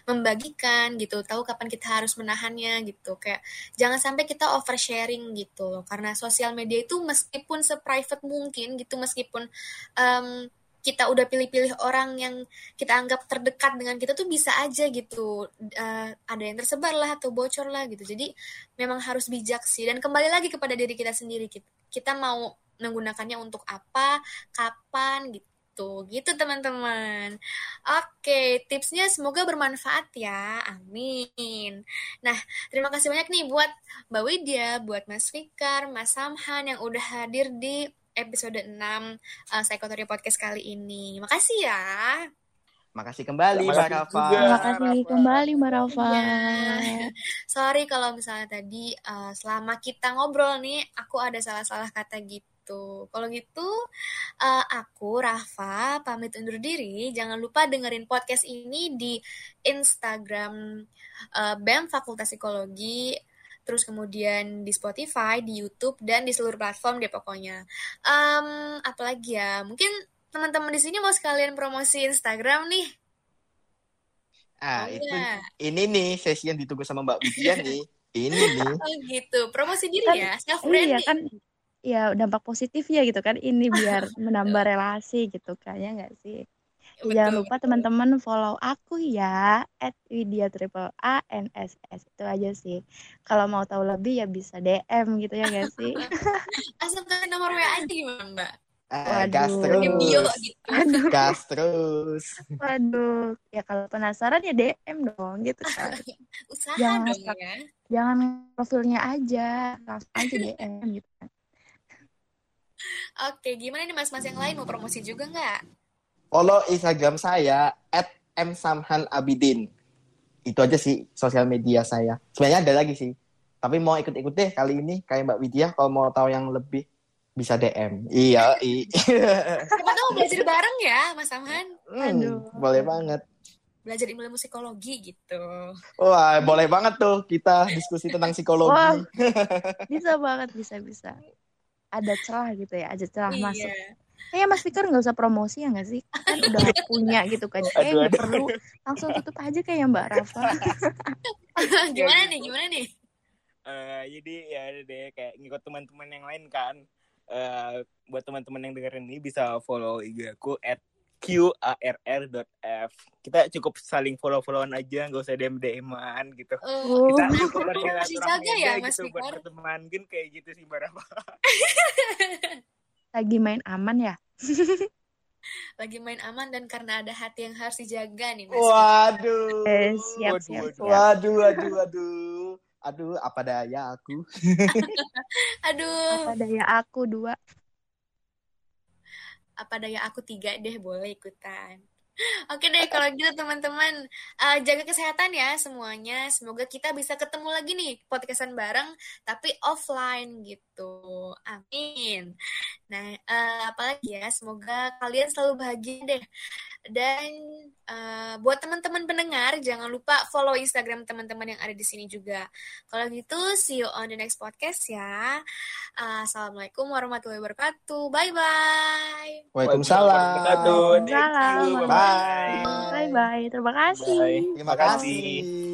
membagikan gitu, tahu kapan kita harus menahannya gitu. Kayak jangan sampai kita oversharing gitu loh. Karena sosial media itu meskipun seprivate mungkin gitu, meskipun um, kita udah pilih-pilih orang yang kita anggap terdekat dengan kita tuh bisa aja gitu uh, ada yang tersebar lah atau bocor lah gitu jadi memang harus bijak sih dan kembali lagi kepada diri kita sendiri kita mau menggunakannya untuk apa, kapan gitu gitu teman-teman. Oke, tipsnya semoga bermanfaat ya. Amin. Nah, terima kasih banyak nih buat Mbak Widya, buat Mas Fikar, Mas Samhan yang udah hadir di episode 6 uh, eh, Psikotori Podcast kali ini. Makasih ya. Makasih kembali Mbak Rafa. Terima kasih kembali Mbak Rafa. Ya. Sorry kalau misalnya tadi uh, selama kita ngobrol nih aku ada salah-salah kata gitu gitu. Kalau gitu, uh, aku Rafa pamit undur diri. Jangan lupa dengerin podcast ini di Instagram uh, BEM Fakultas Psikologi terus kemudian di Spotify, di YouTube dan di seluruh platform deh pokoknya. Um, apalagi ya, mungkin teman-teman di sini mau sekalian promosi Instagram nih. Ah, oh, itu ya. ini nih sesi yang ditunggu sama Mbak Widya nih. Ini nih. (laughs) Oh gitu, promosi diri kan, ya, self branding. Iya kan ya dampak positifnya gitu kan ini biar (laughs) menambah relasi gitu kan ya nggak sih betul, jangan lupa teman-teman follow aku ya at Widya Triple A N S S itu aja sih kalau mau tahu lebih ya bisa DM gitu ya nggak sih (laughs) asal ke nomor WA aja gimana mbak Uh, gas terus. Bio, gitu. Gas terus. Waduh, ya kalau penasaran ya DM dong gitu kan. (laughs) Usaha jangan dong ya. Jangan profilnya aja, langsung aja DM gitu kan. Oke, gimana nih mas-mas yang lain mau promosi juga nggak? Follow Instagram saya at msamhanabidin. Itu aja sih sosial media saya. Sebenarnya ada lagi sih. Tapi mau ikut-ikut deh kali ini kayak Mbak Widya kalau mau tahu yang lebih bisa DM. Iya, i. (laughs) Siapa tahu belajar bareng ya, Mas Samhan? Hmm, Aduh. Boleh banget. Belajar ilmu psikologi gitu. Wah, boleh banget tuh kita diskusi tentang psikologi. Wah, (laughs) bisa banget, bisa bisa ada celah gitu ya, ada celah iya. masuk. Kayaknya Mas Fikar nggak usah promosi ya nggak sih? Kan udah (laughs) punya gitu kan. Kayak nggak perlu langsung tutup aja kayak Mbak (laughs) Rafa. (laughs) gimana nih? Gimana nih? Uh, jadi ya deh kayak ngikut teman-teman yang lain kan. Uh, buat teman-teman yang dengerin ini bisa follow IG aku at qarr.f kita cukup saling follow-followan aja nggak usah DM DM-an gitu oh. kita cukup bersilaturahmi ya, Mas gitu buat berteman kan kayak gitu sih berapa (laughs) lagi main aman ya (laughs) lagi main aman dan karena ada hati yang harus dijaga nih Mas. Waduh. Eh, siap, Waduh, siap, waduh. siap. Waduh, waduh, waduh. Aduh, apa daya aku. (laughs) Aduh, Apa daya aku dua. Apa daya aku tiga deh boleh ikutan. Oke deh kalau gitu teman-teman eh, jaga kesehatan ya semuanya. Semoga kita bisa ketemu lagi nih podcastan bareng tapi offline gitu. Amin. Nah eh, apalagi ya semoga kalian selalu bahagia deh. Dan eh, buat teman-teman pendengar jangan lupa follow Instagram teman-teman yang ada di sini juga. Kalau gitu see you on the next podcast ya. Eh, Assalamualaikum warahmatullahi wabarakatuh. Bye bye. Waalaikumsalam. Waalaikumsalam. Bye. Bye bye. Terima kasih. Bye. Terima kasih.